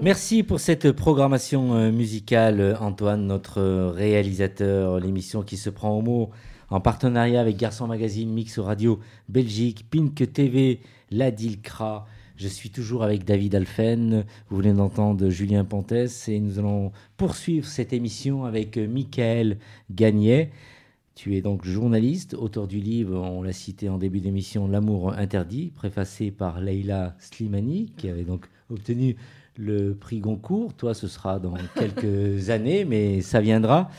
Merci pour cette programmation euh, musicale, Antoine, notre réalisateur, l'émission qui se prend au mot en partenariat avec Garçon Magazine, Mix Radio Belgique, Pink TV, La Dilcra. Je suis toujours avec David Alphen. Vous venez d'entendre Julien Pantès et nous allons poursuivre cette émission avec Michael Gagnet. Tu es donc journaliste, auteur du livre, on l'a cité en début d'émission, L'amour interdit, préfacé par Leila Slimani, qui avait donc obtenu le prix Goncourt. Toi, ce sera dans <laughs> quelques années, mais ça viendra.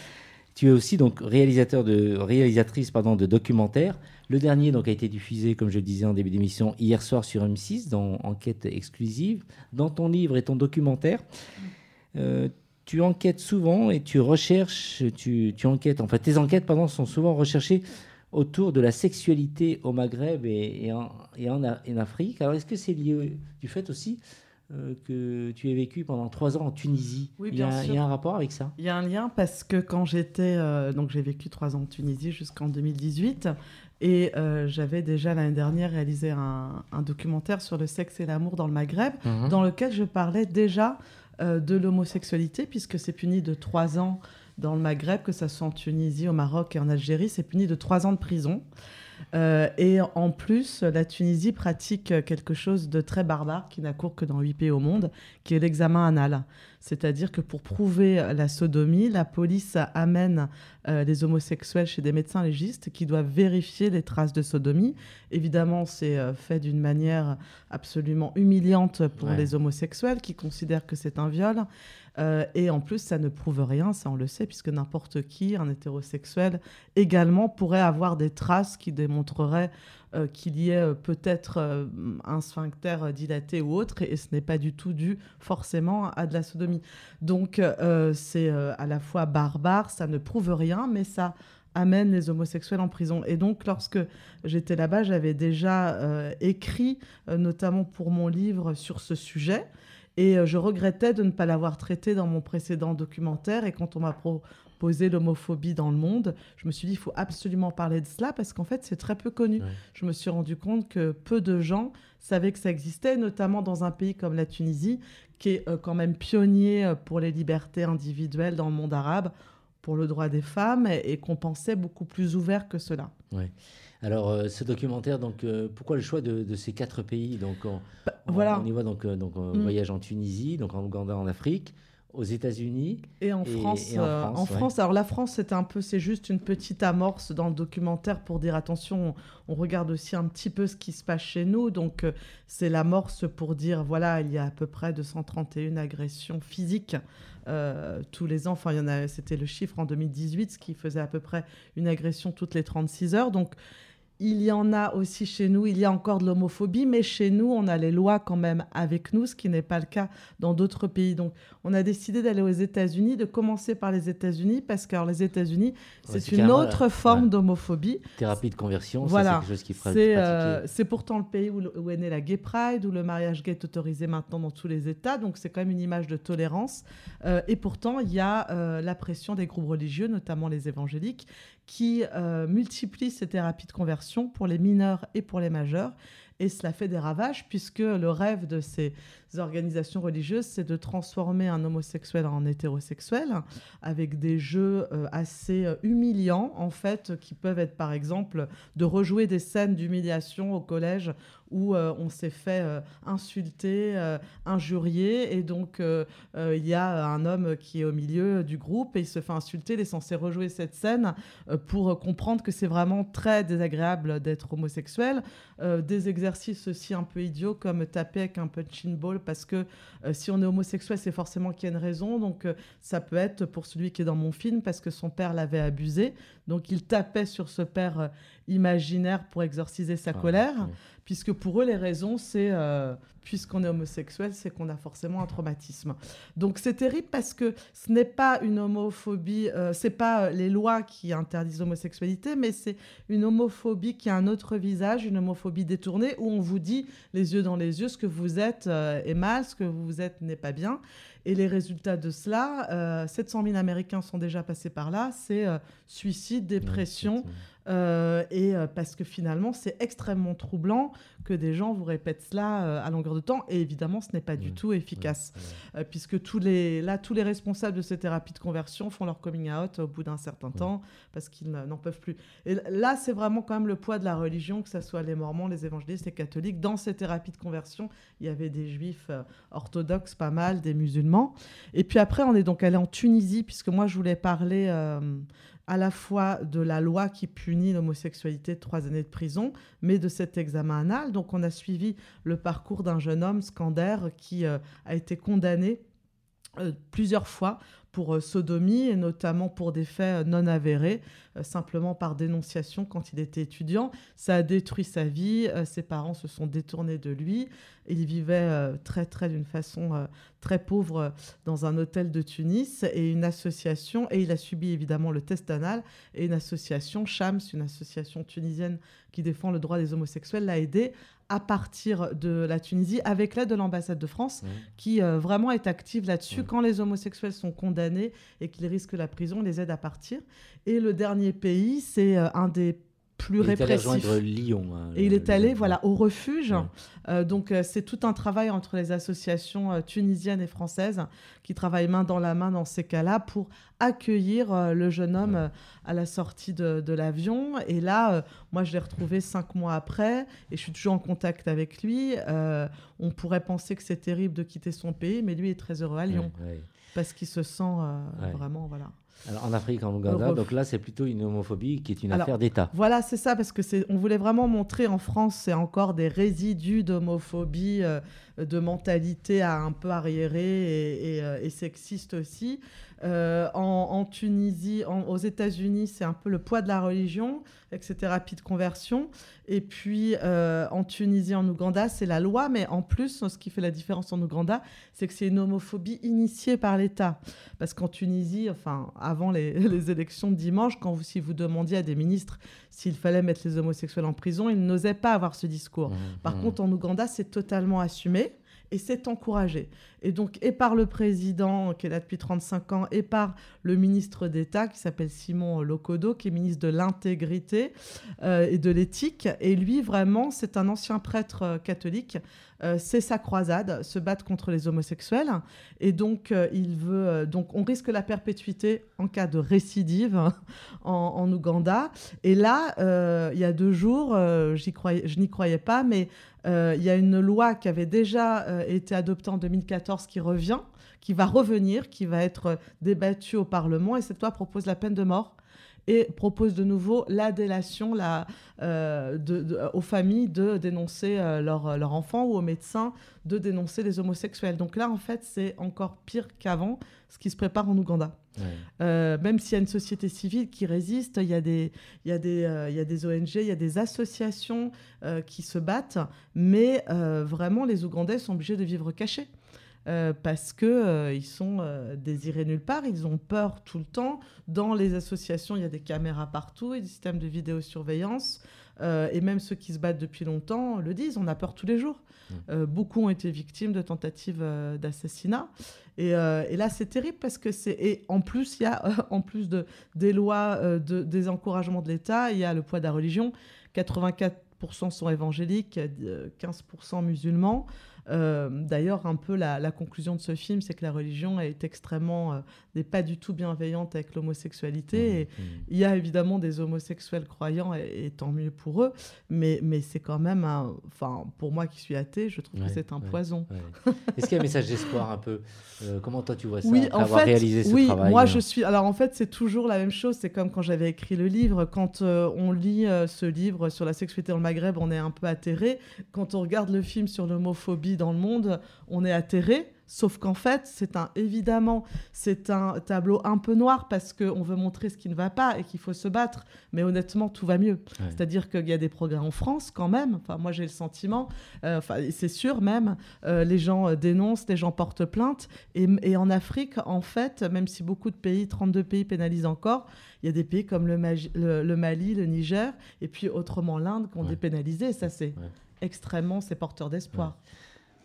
Tu es aussi donc réalisateur de, réalisatrice pardon, de documentaires. Le dernier donc, a été diffusé, comme je le disais en début d'émission, hier soir sur M6, dans Enquête exclusive. Dans ton livre et ton documentaire, euh, tu enquêtes souvent et tu recherches, tu, enquêtes, en fait, tes enquêtes pardon, sont souvent recherchées autour de la sexualité au Maghreb et, en, et en, Afrique. Alors, est-ce que c'est lié du fait aussi euh, que tu as vécu pendant trois ans en Tunisie Oui, bien il y, a, il y a un rapport avec ça? Il y a un lien parce que quand j'étais. Euh, donc, j'ai vécu trois ans en Tunisie jusqu'en 2018. Et euh, j'avais déjà l'année dernière réalisé un, documentaire sur le sexe et l'amour dans le Maghreb, mhm. dans lequel je parlais déjà de l'homosexualité, puisque c'est puni de trois ans dans le Maghreb, que ce soit en Tunisie, au Maroc et en Algérie, c'est puni de trois ans de prison. Euh, et en plus, la Tunisie pratique quelque chose de très barbare qui n'a cours que dans huit pays au monde, qui est l'examen anal. C'est-à-dire que pour prouver la sodomie, la police amène euh, les homosexuels chez des médecins légistes qui doivent vérifier les traces de sodomie. Évidemment, c'est euh, fait d'une manière absolument humiliante pour les homosexuels qui considèrent que c'est un viol. Euh, et en plus, ça ne prouve rien, ça on le sait, puisque n'importe qui, un hétérosexuel, également pourrait avoir des traces qui démontreraient euh, qu'il y ait euh, peut-être un sphincter dilaté ou autre, et, ce n'est pas du tout dû forcément à de la sodomie. Donc c'est à la fois barbare, ça ne prouve rien, mais ça amène les homosexuels en prison. Et donc, lorsque j'étais là-bas, j'avais déjà écrit, notamment pour mon livre, sur ce sujet. Et euh, je regrettais de ne pas l'avoir traité dans mon précédent documentaire. Et quand on m'a proposé l'homophobie dans le monde, je me suis dit, il faut absolument parler de cela parce qu'en fait, c'est très peu connu. Je me suis rendu compte que peu de gens savaient que ça existait, notamment dans un pays comme la Tunisie, qui est euh, quand même pionnier euh, pour les libertés individuelles dans le monde arabe, pour le droit des femmes, et, qu'on pensait beaucoup plus ouvert que cela. Ouais. Alors, euh, ce documentaire, donc, euh, pourquoi le choix de, ces quatre pays donc, on, bah, voilà. on, y voit donc, euh, donc mm. voyage en Tunisie, donc en Ouganda, en Afrique, aux États-Unis et en France. en France, alors la France, c'est un peu, c'est juste une petite amorce dans le documentaire pour dire attention, on, regarde aussi un petit peu ce qui se passe chez nous. Donc c'est l'amorce pour dire voilà, il y a à peu près 231 agressions physiques tous les ans. Enfin, il y en a, c'était le chiffre en 2018, ce qui faisait à peu près une agression toutes les 36 heures. Donc il y en a aussi chez nous, il y a encore de l'homophobie, mais chez nous, on a les lois quand même avec nous, ce qui n'est pas le cas dans d'autres pays. Donc, on a décidé d'aller aux États-Unis, de commencer par les États-Unis, parce que les États-Unis, c'est une autre forme d'homophobie. Thérapie de conversion, voilà. c'est quelque chose qui c'est, euh, c'est pourtant le pays où, est né la Gay Pride, où le mariage gay est autorisé maintenant dans tous les États, donc c'est quand même une image de tolérance. Euh, et pourtant, il y a euh, la pression des groupes religieux, notamment les évangéliques, qui euh, multiplie ces thérapies de conversion pour les mineurs et pour les majeurs. Et cela fait des ravages puisque le rêve de ces organisations religieuses, c'est de transformer un homosexuel en hétérosexuel avec des jeux euh, assez euh, humiliants, en fait, qui peuvent être par exemple de rejouer des scènes d'humiliation au collège où euh, on s'est fait insulter, injurier, et donc il y a un homme qui est au milieu du groupe et il se fait insulter, il est censé rejouer cette scène pour comprendre que c'est vraiment très désagréable d'être homosexuel. des exercices aussi un peu idiots comme taper avec un punching ball parce que euh, si on est homosexuel, c'est forcément qu'il y a une raison. Donc euh, ça peut être pour celui qui est dans mon film parce que son père l'avait abusé. Donc il tapait sur ce père euh, imaginaire pour exorciser sa ah, colère puisque pour eux, les raisons, c'est euh, puisqu'on est homosexuel, c'est qu'on a forcément un traumatisme. Donc c'est terrible parce que ce n'est pas une homophobie, euh, c'est pas euh, les lois qui interdisent l'homosexualité, mais c'est une homophobie qui a un autre visage, une homophobie détournée, où on vous dit les yeux dans les yeux, ce que vous êtes est mal, ce que vous êtes n'est pas bien. Et les résultats de cela, 700 000 Américains sont déjà passés par là, c'est suicide, dépression. Euh, et euh, parce que finalement, c'est extrêmement troublant que des gens vous répètent cela euh, à longueur de temps. Et évidemment, ce n'est pas du tout efficace, puisque tous les, là, tous les responsables de ces thérapies de conversion font leur coming out au bout d'un certain temps parce qu'ils n'en peuvent plus. Et là, c'est vraiment quand même le poids de la religion, que ce soit les Mormons, les évangélistes, les catholiques. Dans ces thérapies de conversion, il y avait des juifs orthodoxes, pas mal, des musulmans. Et puis après, on est donc allé en Tunisie, puisque moi, je voulais parler à la fois de la loi qui punit l'homosexualité de trois années de prison, mais de cet examen anal. Donc on a suivi le parcours d'un jeune homme, Scander, qui euh, a été condamné euh, plusieurs fois pour euh, sodomie et notamment pour des faits non avérés, simplement par dénonciation quand il était étudiant. Ça a détruit sa vie, ses parents se sont détournés de lui. Il vivait très, très d'une façon très pauvre dans un hôtel de Tunis et une association, et il a subi évidemment le test anal, et une association, Shams, une association tunisienne qui défend le droit des homosexuels, l'a aidé à partir de la Tunisie avec l'aide de l'ambassade de France qui euh, vraiment est active là-dessus. Quand les homosexuels sont condamnés et qu'ils risquent la prison, on les aide à partir. Et le dernier pays, c'est euh, un des plus il répressif. Est Lyon. Hein, et il est allé voilà, au refuge. Euh, donc euh, c'est tout un travail entre les associations euh, tunisiennes et françaises qui travaillent main dans la main dans ces cas-là pour accueillir le jeune homme à la sortie de, de l'avion. Et là, moi je l'ai retrouvé cinq mois après et je suis toujours en contact avec lui. on pourrait penser que c'est terrible de quitter son pays, mais lui est très heureux à Lyon parce qu'il se sent vraiment... voilà. Alors, en Afrique, en Ouganda, donc là, c'est plutôt une homophobie qui est une affaire d'État. Voilà, c'est ça, parce que c'est, on voulait vraiment montrer en France, c'est encore des résidus d'homophobie, euh, de mentalité à un peu arriérée et, euh, sexiste aussi. Euh, en, Tunisie, aux États-Unis, c'est un peu le poids de la religion avec ces thérapies de conversion. Et puis euh, en Tunisie, en Ouganda, c'est la loi, mais en plus, ce qui fait la différence en Ouganda, c'est que c'est une homophobie initiée par l'État. Parce qu'en Tunisie, enfin, avant <laughs> les, élections de dimanche, quand vous, si vous demandiez à des ministres s'il fallait mettre les homosexuels en prison, ils n'osaient pas avoir ce discours. Mmh, par mmh. contre, en Ouganda, c'est totalement assumé et c'est encouragé. Et donc, et par le président, qui est là depuis 35 ans, et par le ministre d'État, qui s'appelle Simon Lokodo, qui est ministre de l'Intégrité euh, et de l'Éthique. Et lui, vraiment, c'est un ancien prêtre euh, catholique. Euh, c'est sa croisade, se battre contre les homosexuels. Et donc, il veut. donc, on risque la perpétuité en cas de récidive en, en, Ouganda. Et là, il y a deux jours, croyais, je n'y croyais pas, mais il y a une loi qui avait déjà été adoptée en 2014 qui revient, qui va revenir, qui va être débattue au Parlement. Et cette loi propose la peine de mort et propose de nouveau la délation la, euh, aux familles de dénoncer leur, leur, enfant ou aux médecins de dénoncer les homosexuels. Donc là, en fait, c'est encore pire qu'avant, ce qui se prépare en Ouganda. Euh, même s'il y a une société civile qui résiste, il y a des, il y a des, euh, il y a des ONG, il y a des associations euh, qui se battent, mais vraiment, les Ougandais sont obligés de vivre cachés. Parce qu'ils ils sont désirés nulle part, ils ont peur tout le temps. Dans les associations, il y a des caméras partout et des systèmes de vidéosurveillance. et même ceux qui se battent depuis longtemps le disent, on a peur tous les jours. Mmh. beaucoup ont été victimes de tentatives d'assassinat. Euh, et, là, c'est terrible parce que c'est. Et en plus, il y a, en plus de, des lois, euh, de, des encouragements de l'État, il y a le poids de la religion. 84% sont évangéliques, 15% musulmans. Euh, d'ailleurs, un peu la, conclusion de ce film, c'est que la religion est extrêmement, euh, n'est pas du tout bienveillante avec l'homosexualité. Mmh, mmh. il y a évidemment des homosexuels croyants, et, tant mieux pour eux, mais, mais c'est quand même, enfin, pour moi qui suis athée, je trouve que c'est un poison. Est-ce qu'il y a un message d'espoir un peu euh, Comment toi tu vois ça oui, en avoir fait, réalisé ce oui, travail moi je suis. Alors en fait, c'est toujours la même chose. C'est comme quand j'avais écrit le livre. Quand on lit ce livre sur la sexualité dans le Maghreb, on est un peu atterré. Quand on regarde le film sur l'homophobie dans le monde, on est atterré. Sauf qu'en fait, c'est un évidemment, c'est un tableau un peu noir parce qu'on veut montrer ce qui ne va pas et qu'il faut se battre. Mais honnêtement, tout va mieux. C'est-à-dire qu'il y a des progrès en France quand même. Enfin, moi, j'ai le sentiment. Euh, enfin, c'est sûr même. Euh, les gens euh, dénoncent, les gens portent plainte. Et, en Afrique, en fait, même si beaucoup de pays, 32 pays pénalisent encore, il y a des pays comme le, le, Mali, le Niger, et puis autrement l'Inde qui ont dépénalisé. ça, c'est extrêmement, c'est porteur d'espoir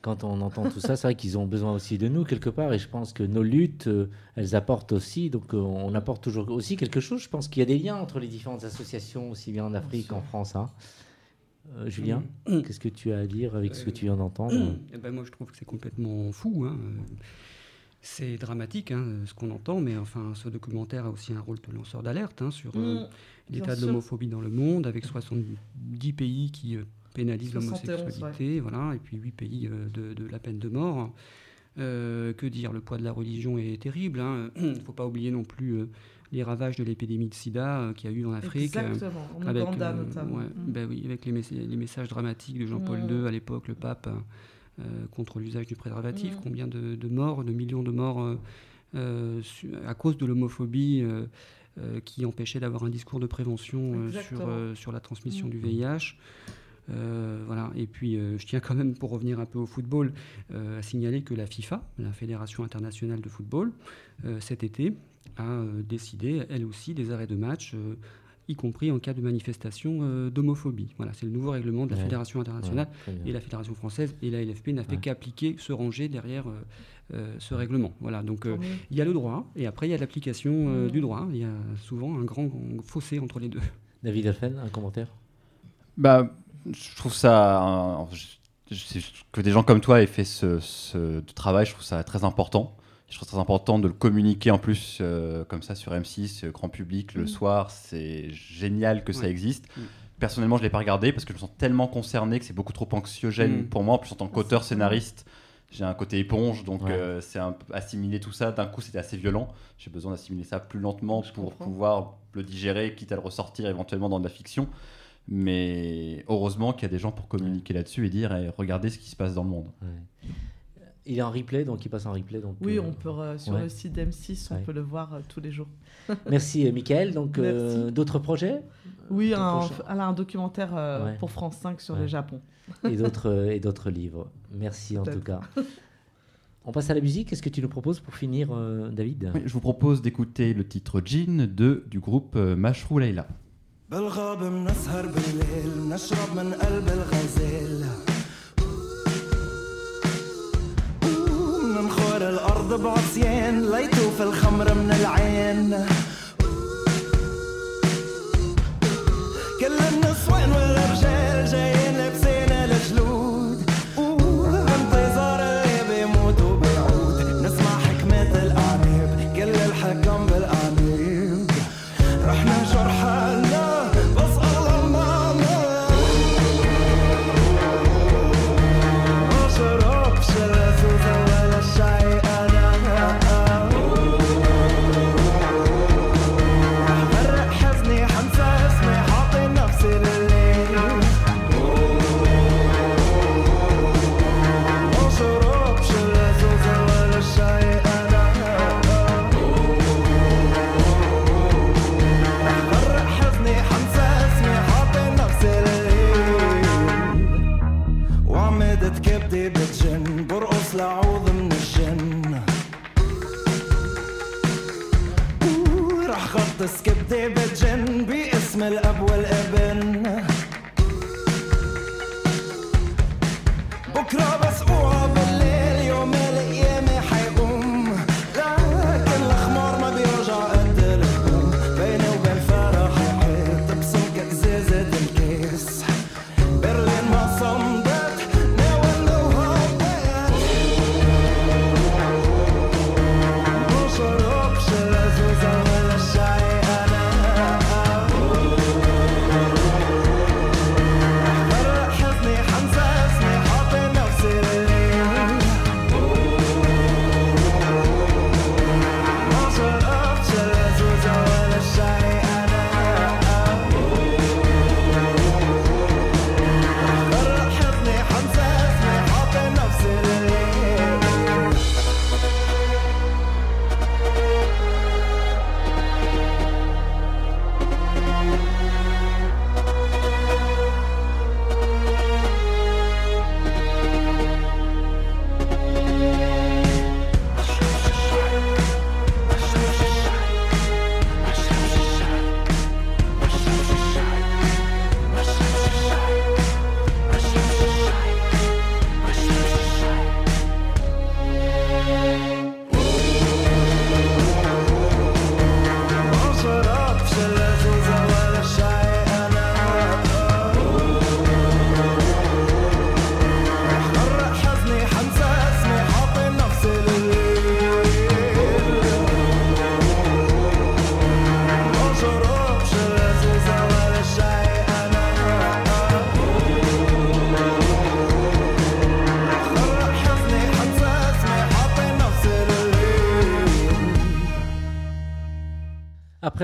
quand on entend tout ça, c'est vrai qu'ils ont besoin aussi de nous quelque part, et je pense que nos luttes, euh, elles apportent aussi, donc euh, on apporte toujours aussi quelque chose. Je pense qu'il y a des liens entre les différentes associations, aussi bien en Afrique qu'en France. Hein. Euh, Julien, mm. qu'est-ce que tu as à dire avec ce que tu viens d'entendre? eh ben Moi, je trouve que c'est complètement fou. Hein. C'est dramatique hein, ce qu'on entend, mais enfin, ce documentaire a aussi un rôle de lanceur d'alerte sur mm. l'état de l'homophobie dans le monde, avec 70 pays qui pénalise l'homosexualité, voilà, et puis huit pays euh, de, la peine de mort. Euh, que dire, le poids de la religion est terrible. Hein. Il <clears throat> ne faut pas oublier non plus euh, les ravages de l'épidémie de sida qu'il y a eu en Afrique. Exactement, en avec, notamment. Mm. ben oui, avec les, les, messages dramatiques de Jean-Paul mm. II à l'époque, le pape, contre l'usage du préservatif. Mm. Combien de, morts, de millions de morts à cause de l'homophobie qui empêchait d'avoir un discours de prévention sur, sur la transmission du VIH. Voilà. Et puis, je tiens quand même, pour revenir un peu au football, à signaler que la FIFA, la Fédération internationale de football, cet été, a décidé, elle aussi, des arrêts de match y compris en cas de manifestation euh, d'homophobie. Voilà, c'est le nouveau règlement de la Fédération internationale et la Fédération française et la LFP n'a fait qu'appliquer, se ranger derrière euh, euh, ce règlement. Voilà, donc il y a le droit et après il y a l'application mmh. du droit. Il y a souvent un grand, fossé entre les deux. David Alphen, un commentaire? Bah, je trouve ça que des gens comme toi aient fait ce, ce travail, je trouve ça très important. Je trouve très important de le communiquer en plus euh, comme ça sur M6, euh, grand public, le mm. soir. C'est génial que ça existe. Mm. Personnellement, je ne l'ai pas regardé parce que je me sens tellement concerné que c'est beaucoup trop anxiogène mm. pour moi. En plus, en tant qu'auteur, scénariste, j'ai un côté éponge, donc euh, c'est un assimiler tout ça. D'un coup, c'était assez violent. J'ai besoin d'assimiler ça plus lentement pour pouvoir le digérer, quitte à le ressortir éventuellement dans de la fiction. Mais heureusement qu'il y a des gens pour communiquer là-dessus et dire regardez ce qui se passe dans le monde. Il est en replay, donc il passe en replay. Donc, oui, euh, on peut, euh, sur le site d'M6, on peut le voir euh, tous les jours. <laughs> Merci, Michael. Donc, d'autres projets? Oui, un, un, documentaire pour France 5 sur le Japon. et d'autres livres. Merci en tout cas. On passe à la musique. Qu'est-ce que tu nous proposes pour finir, David? Je vous propose d'écouter le titre Jean de, du groupe Mashrou Leila. بالغاب منسهر بالليل نشرب من قلب الغزال. منخور الأرض بعصيان ليتو في الخمر من العين. كل النسوان ولا تسكب ديفيد جنبي اسم الأبواب.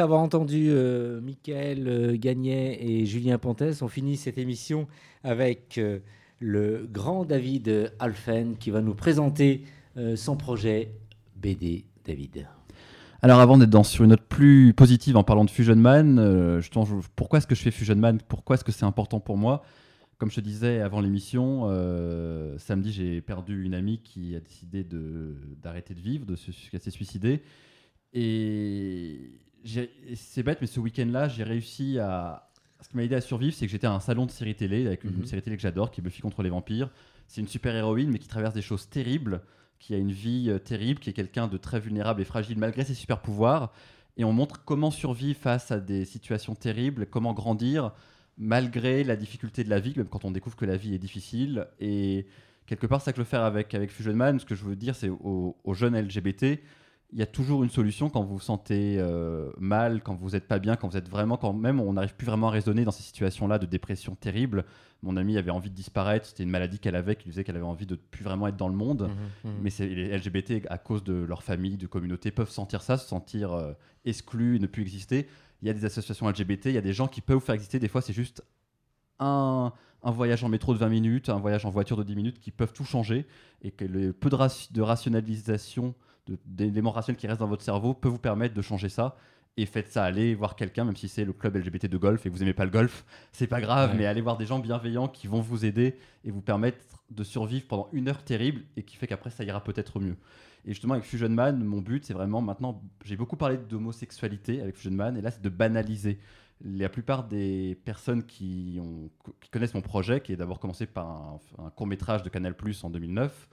Après avoir entendu euh, Michael euh, Gagnet et Julien Pontes, on finit cette émission avec euh, le grand David Alphen qui va nous présenter son projet BD David. Alors avant d'être sur une note plus positive en parlant de Fusion Man, euh, pourquoi est-ce que je fais Fusion Man? Pourquoi est-ce que c'est important pour moi? Comme je te disais avant l'émission, euh, samedi j'ai perdu une amie qui a décidé d'arrêter de, vivre, de se, s'est suicidée. Et c'est bête, mais ce week-end-là, j'ai réussi à. Ce qui m'a aidé à survivre, c'est que j'étais à un salon de série télé avec une mhm. série télé que j'adore, qui est Buffy contre les vampires. C'est une super héroïne, mais qui traverse des choses terribles qui a une vie euh, terrible, qui est quelqu'un de très vulnérable et fragile malgré ses super pouvoirs. Et on montre comment survivre face à des situations terribles, comment grandir malgré la difficulté de la vie, même quand on découvre que la vie est difficile. Et quelque part, c'est ça que je veux faire avec, avec Fusion Man. Ce que je veux dire, c'est aux, jeunes LGBT, il y a toujours une solution quand vous vous sentez euh, mal, quand vous n'êtes pas bien, quand vous êtes vraiment, quand même on n'arrive plus vraiment à raisonner dans ces situations-là de dépression terrible. Mon amie avait envie de disparaître, c'était une maladie qu'elle avait, qui lui disait qu'elle avait envie de plus vraiment être dans le monde. Mmh, mmh. Mais les LGBT, à cause de leur famille, de communauté, peuvent sentir ça, se sentir euh, exclus, ne plus exister. Il y a des associations LGBT, il y a des gens qui peuvent vous faire exister. Des fois, c'est juste un, un, voyage en métro de 20 minutes, un voyage en voiture de 10 minutes qui peuvent tout changer et que le peu de, de rationalisation d'éléments rationnels qui restent dans votre cerveau peut vous permettre de changer ça. Et faites ça, allez voir quelqu'un, même si c'est le club LGBT de golf et vous aimez pas le golf, c'est pas grave, mais allez voir des gens bienveillants qui vont vous aider et vous permettre de survivre pendant une heure terrible et qui fait qu'après ça ira peut-être mieux. Et justement, avec Fusion Man, mon but, c'est vraiment maintenant, j'ai beaucoup parlé d'homosexualité avec Fusion Man, et là, c'est de banaliser. La plupart des personnes qui, ont, qui connaissent mon projet, qui est d'abord commencé par un, un court métrage de Canal Plus en 2009,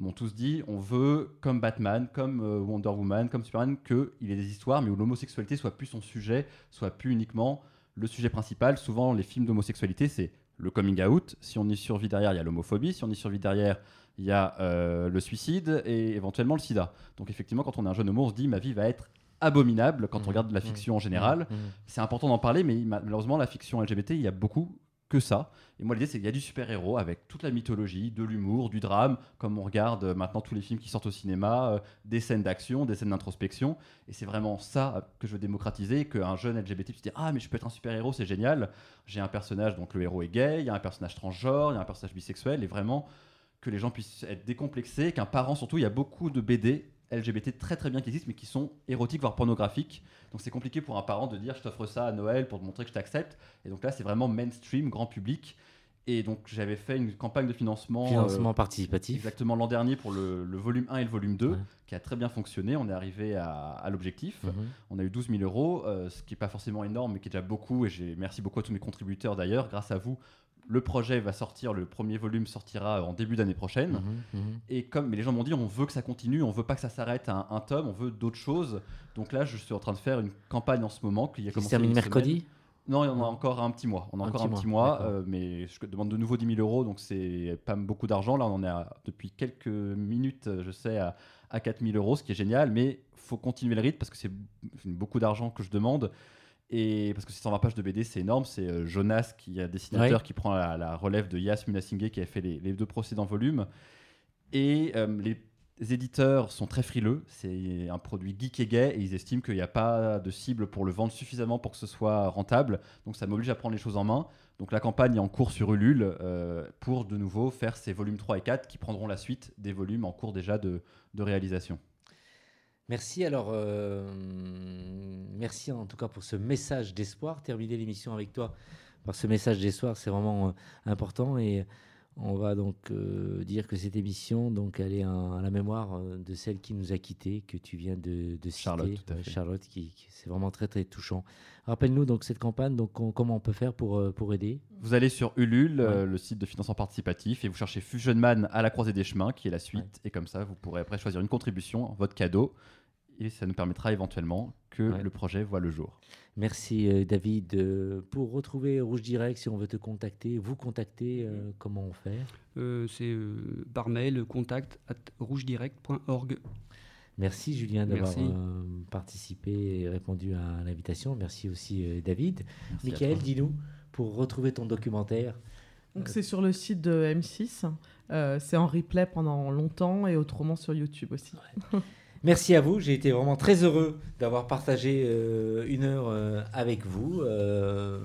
m'ont tous dit on veut, comme Batman, comme euh, Wonder Woman, comme Superman, qu'il y ait des histoires, mais où l'homosexualité soit plus son sujet, soit plus uniquement le sujet principal. Souvent, les films d'homosexualité, c'est le coming out. Si on y survit derrière, il y a l'homophobie. Si on y survit derrière, il y a euh, le suicide et éventuellement le sida. Donc, effectivement, quand on est un jeune homo, on se dit ma vie va être abominable quand on mmh. regarde la mmh. fiction en général. Mmh. C'est important d'en parler, mais malheureusement, la fiction LGBT, il y a beaucoup que ça. Et moi, l'idée, c'est qu'il y a du super-héros avec toute la mythologie, de l'humour, du drame, comme on regarde euh, maintenant tous les films qui sortent au cinéma, euh, des scènes d'action, des scènes d'introspection. Et c'est vraiment ça que je veux démocratiser, qu'un jeune LGBT puisse dire Ah, mais je peux être un super-héros, c'est génial. J'ai un personnage, donc le héros est gay, il y a un personnage transgenre, il y a un personnage bisexuel, et vraiment que les gens puissent être décomplexés, qu'un parent, surtout, il y a beaucoup de BD LGBT très très bien qui existent, mais qui sont érotiques, voire pornographiques. Donc c'est compliqué pour un parent de dire je t'offre ça à Noël pour te montrer que je t'accepte. Et donc là, c'est vraiment mainstream, grand public. Et donc j'avais fait une campagne de financement. Financement euh, participatif. Exactement l'an dernier pour le, volume 1 et le volume 2, qui a très bien fonctionné. On est arrivé à, l'objectif. Mhm. On a eu 12 000 euros, euh, ce qui n'est pas forcément énorme, mais qui est déjà beaucoup. Et merci beaucoup à tous mes contributeurs d'ailleurs. Grâce à vous, le projet va sortir, le premier volume sortira en début d'année prochaine. Mhm, mhm. Et comme mais les gens m'ont dit, on veut que ça continue, on veut pas que ça s'arrête à un, tome, on veut d'autres choses. Donc là, je suis en train de faire une campagne en ce moment qui a commencé. se termine mercredi. Non, on a encore un petit mois. On a encore un petit mois, euh, mais je demande de nouveau 10 000 euros, donc c'est pas beaucoup d'argent. Là, on en est depuis quelques minutes, je sais, à, à 4 000 euros, ce qui est génial, mais faut continuer le rythme parce que c'est beaucoup d'argent que je demande. Et parce que c'est 120 pages de BD, c'est énorme. C'est euh, Jonas, qui est dessinateur, qui prend la, relève de Yas Munasinghe, qui a fait les, deux précédents volumes. Et euh, les éditeurs sont très frileux. C'est un produit geek et gay, et ils estiment qu'il n'y a pas de cible pour le vendre suffisamment pour que ce soit rentable. Donc ça m'oblige à prendre les choses en main. Donc la campagne est en cours sur Ulule euh, pour de nouveau faire ces volumes 3 et 4 qui prendront la suite des volumes en cours déjà de réalisation. Merci alors, euh, merci en tout cas pour ce message d'espoir. Terminer l'émission avec toi par ce message d'espoir, c'est vraiment euh, important et on va donc euh, dire que cette émission, donc, elle est à la mémoire de celle qui nous a quittés, que tu viens de, citer, Charlotte, Charlotte, qui, c'est vraiment très très touchant. Rappelle-nous donc cette campagne, donc comment on peut faire pour pour aider? Vous allez sur Ulule, le site de financement participatif, et vous cherchez Fusion Man à la croisée des chemins, qui est la suite, et comme ça, vous pourrez après choisir une contribution, votre cadeau et ça nous permettra éventuellement que le projet voit le jour. Merci euh, David. Euh, pour retrouver Rouge Direct, si on veut te contacter, vous contacter, euh, comment on fait? C'est par mail contact at rougedirect.org. Merci Julien d'avoir participé et répondu à l'invitation. Merci aussi David. Michael, dis-nous, pour retrouver ton documentaire. Donc c'est sur le site de M6. c'est en replay pendant longtemps et autrement sur YouTube aussi. <laughs> Merci à vous. J'ai été vraiment très heureux d'avoir partagé euh, une heure euh, avec vous. Euh,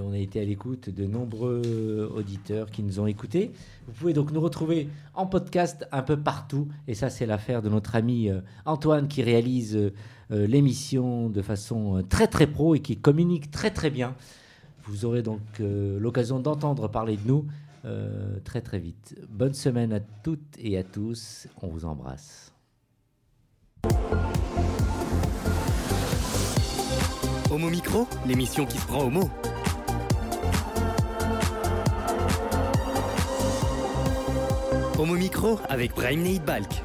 on a été à l'écoute de nombreux auditeurs qui nous ont écoutés. Vous pouvez donc nous retrouver en podcast un peu partout. Et ça, c'est l'affaire de notre ami Antoine qui réalise l'émission de façon très très pro et qui communique très très bien. Vous aurez donc l'occasion d'entendre parler de nous très très vite. Bonne semaine à toutes et à tous. On vous embrasse. Homo Micro, l'émission qui se prend au mot. Homo Micro avec Brahim Balk.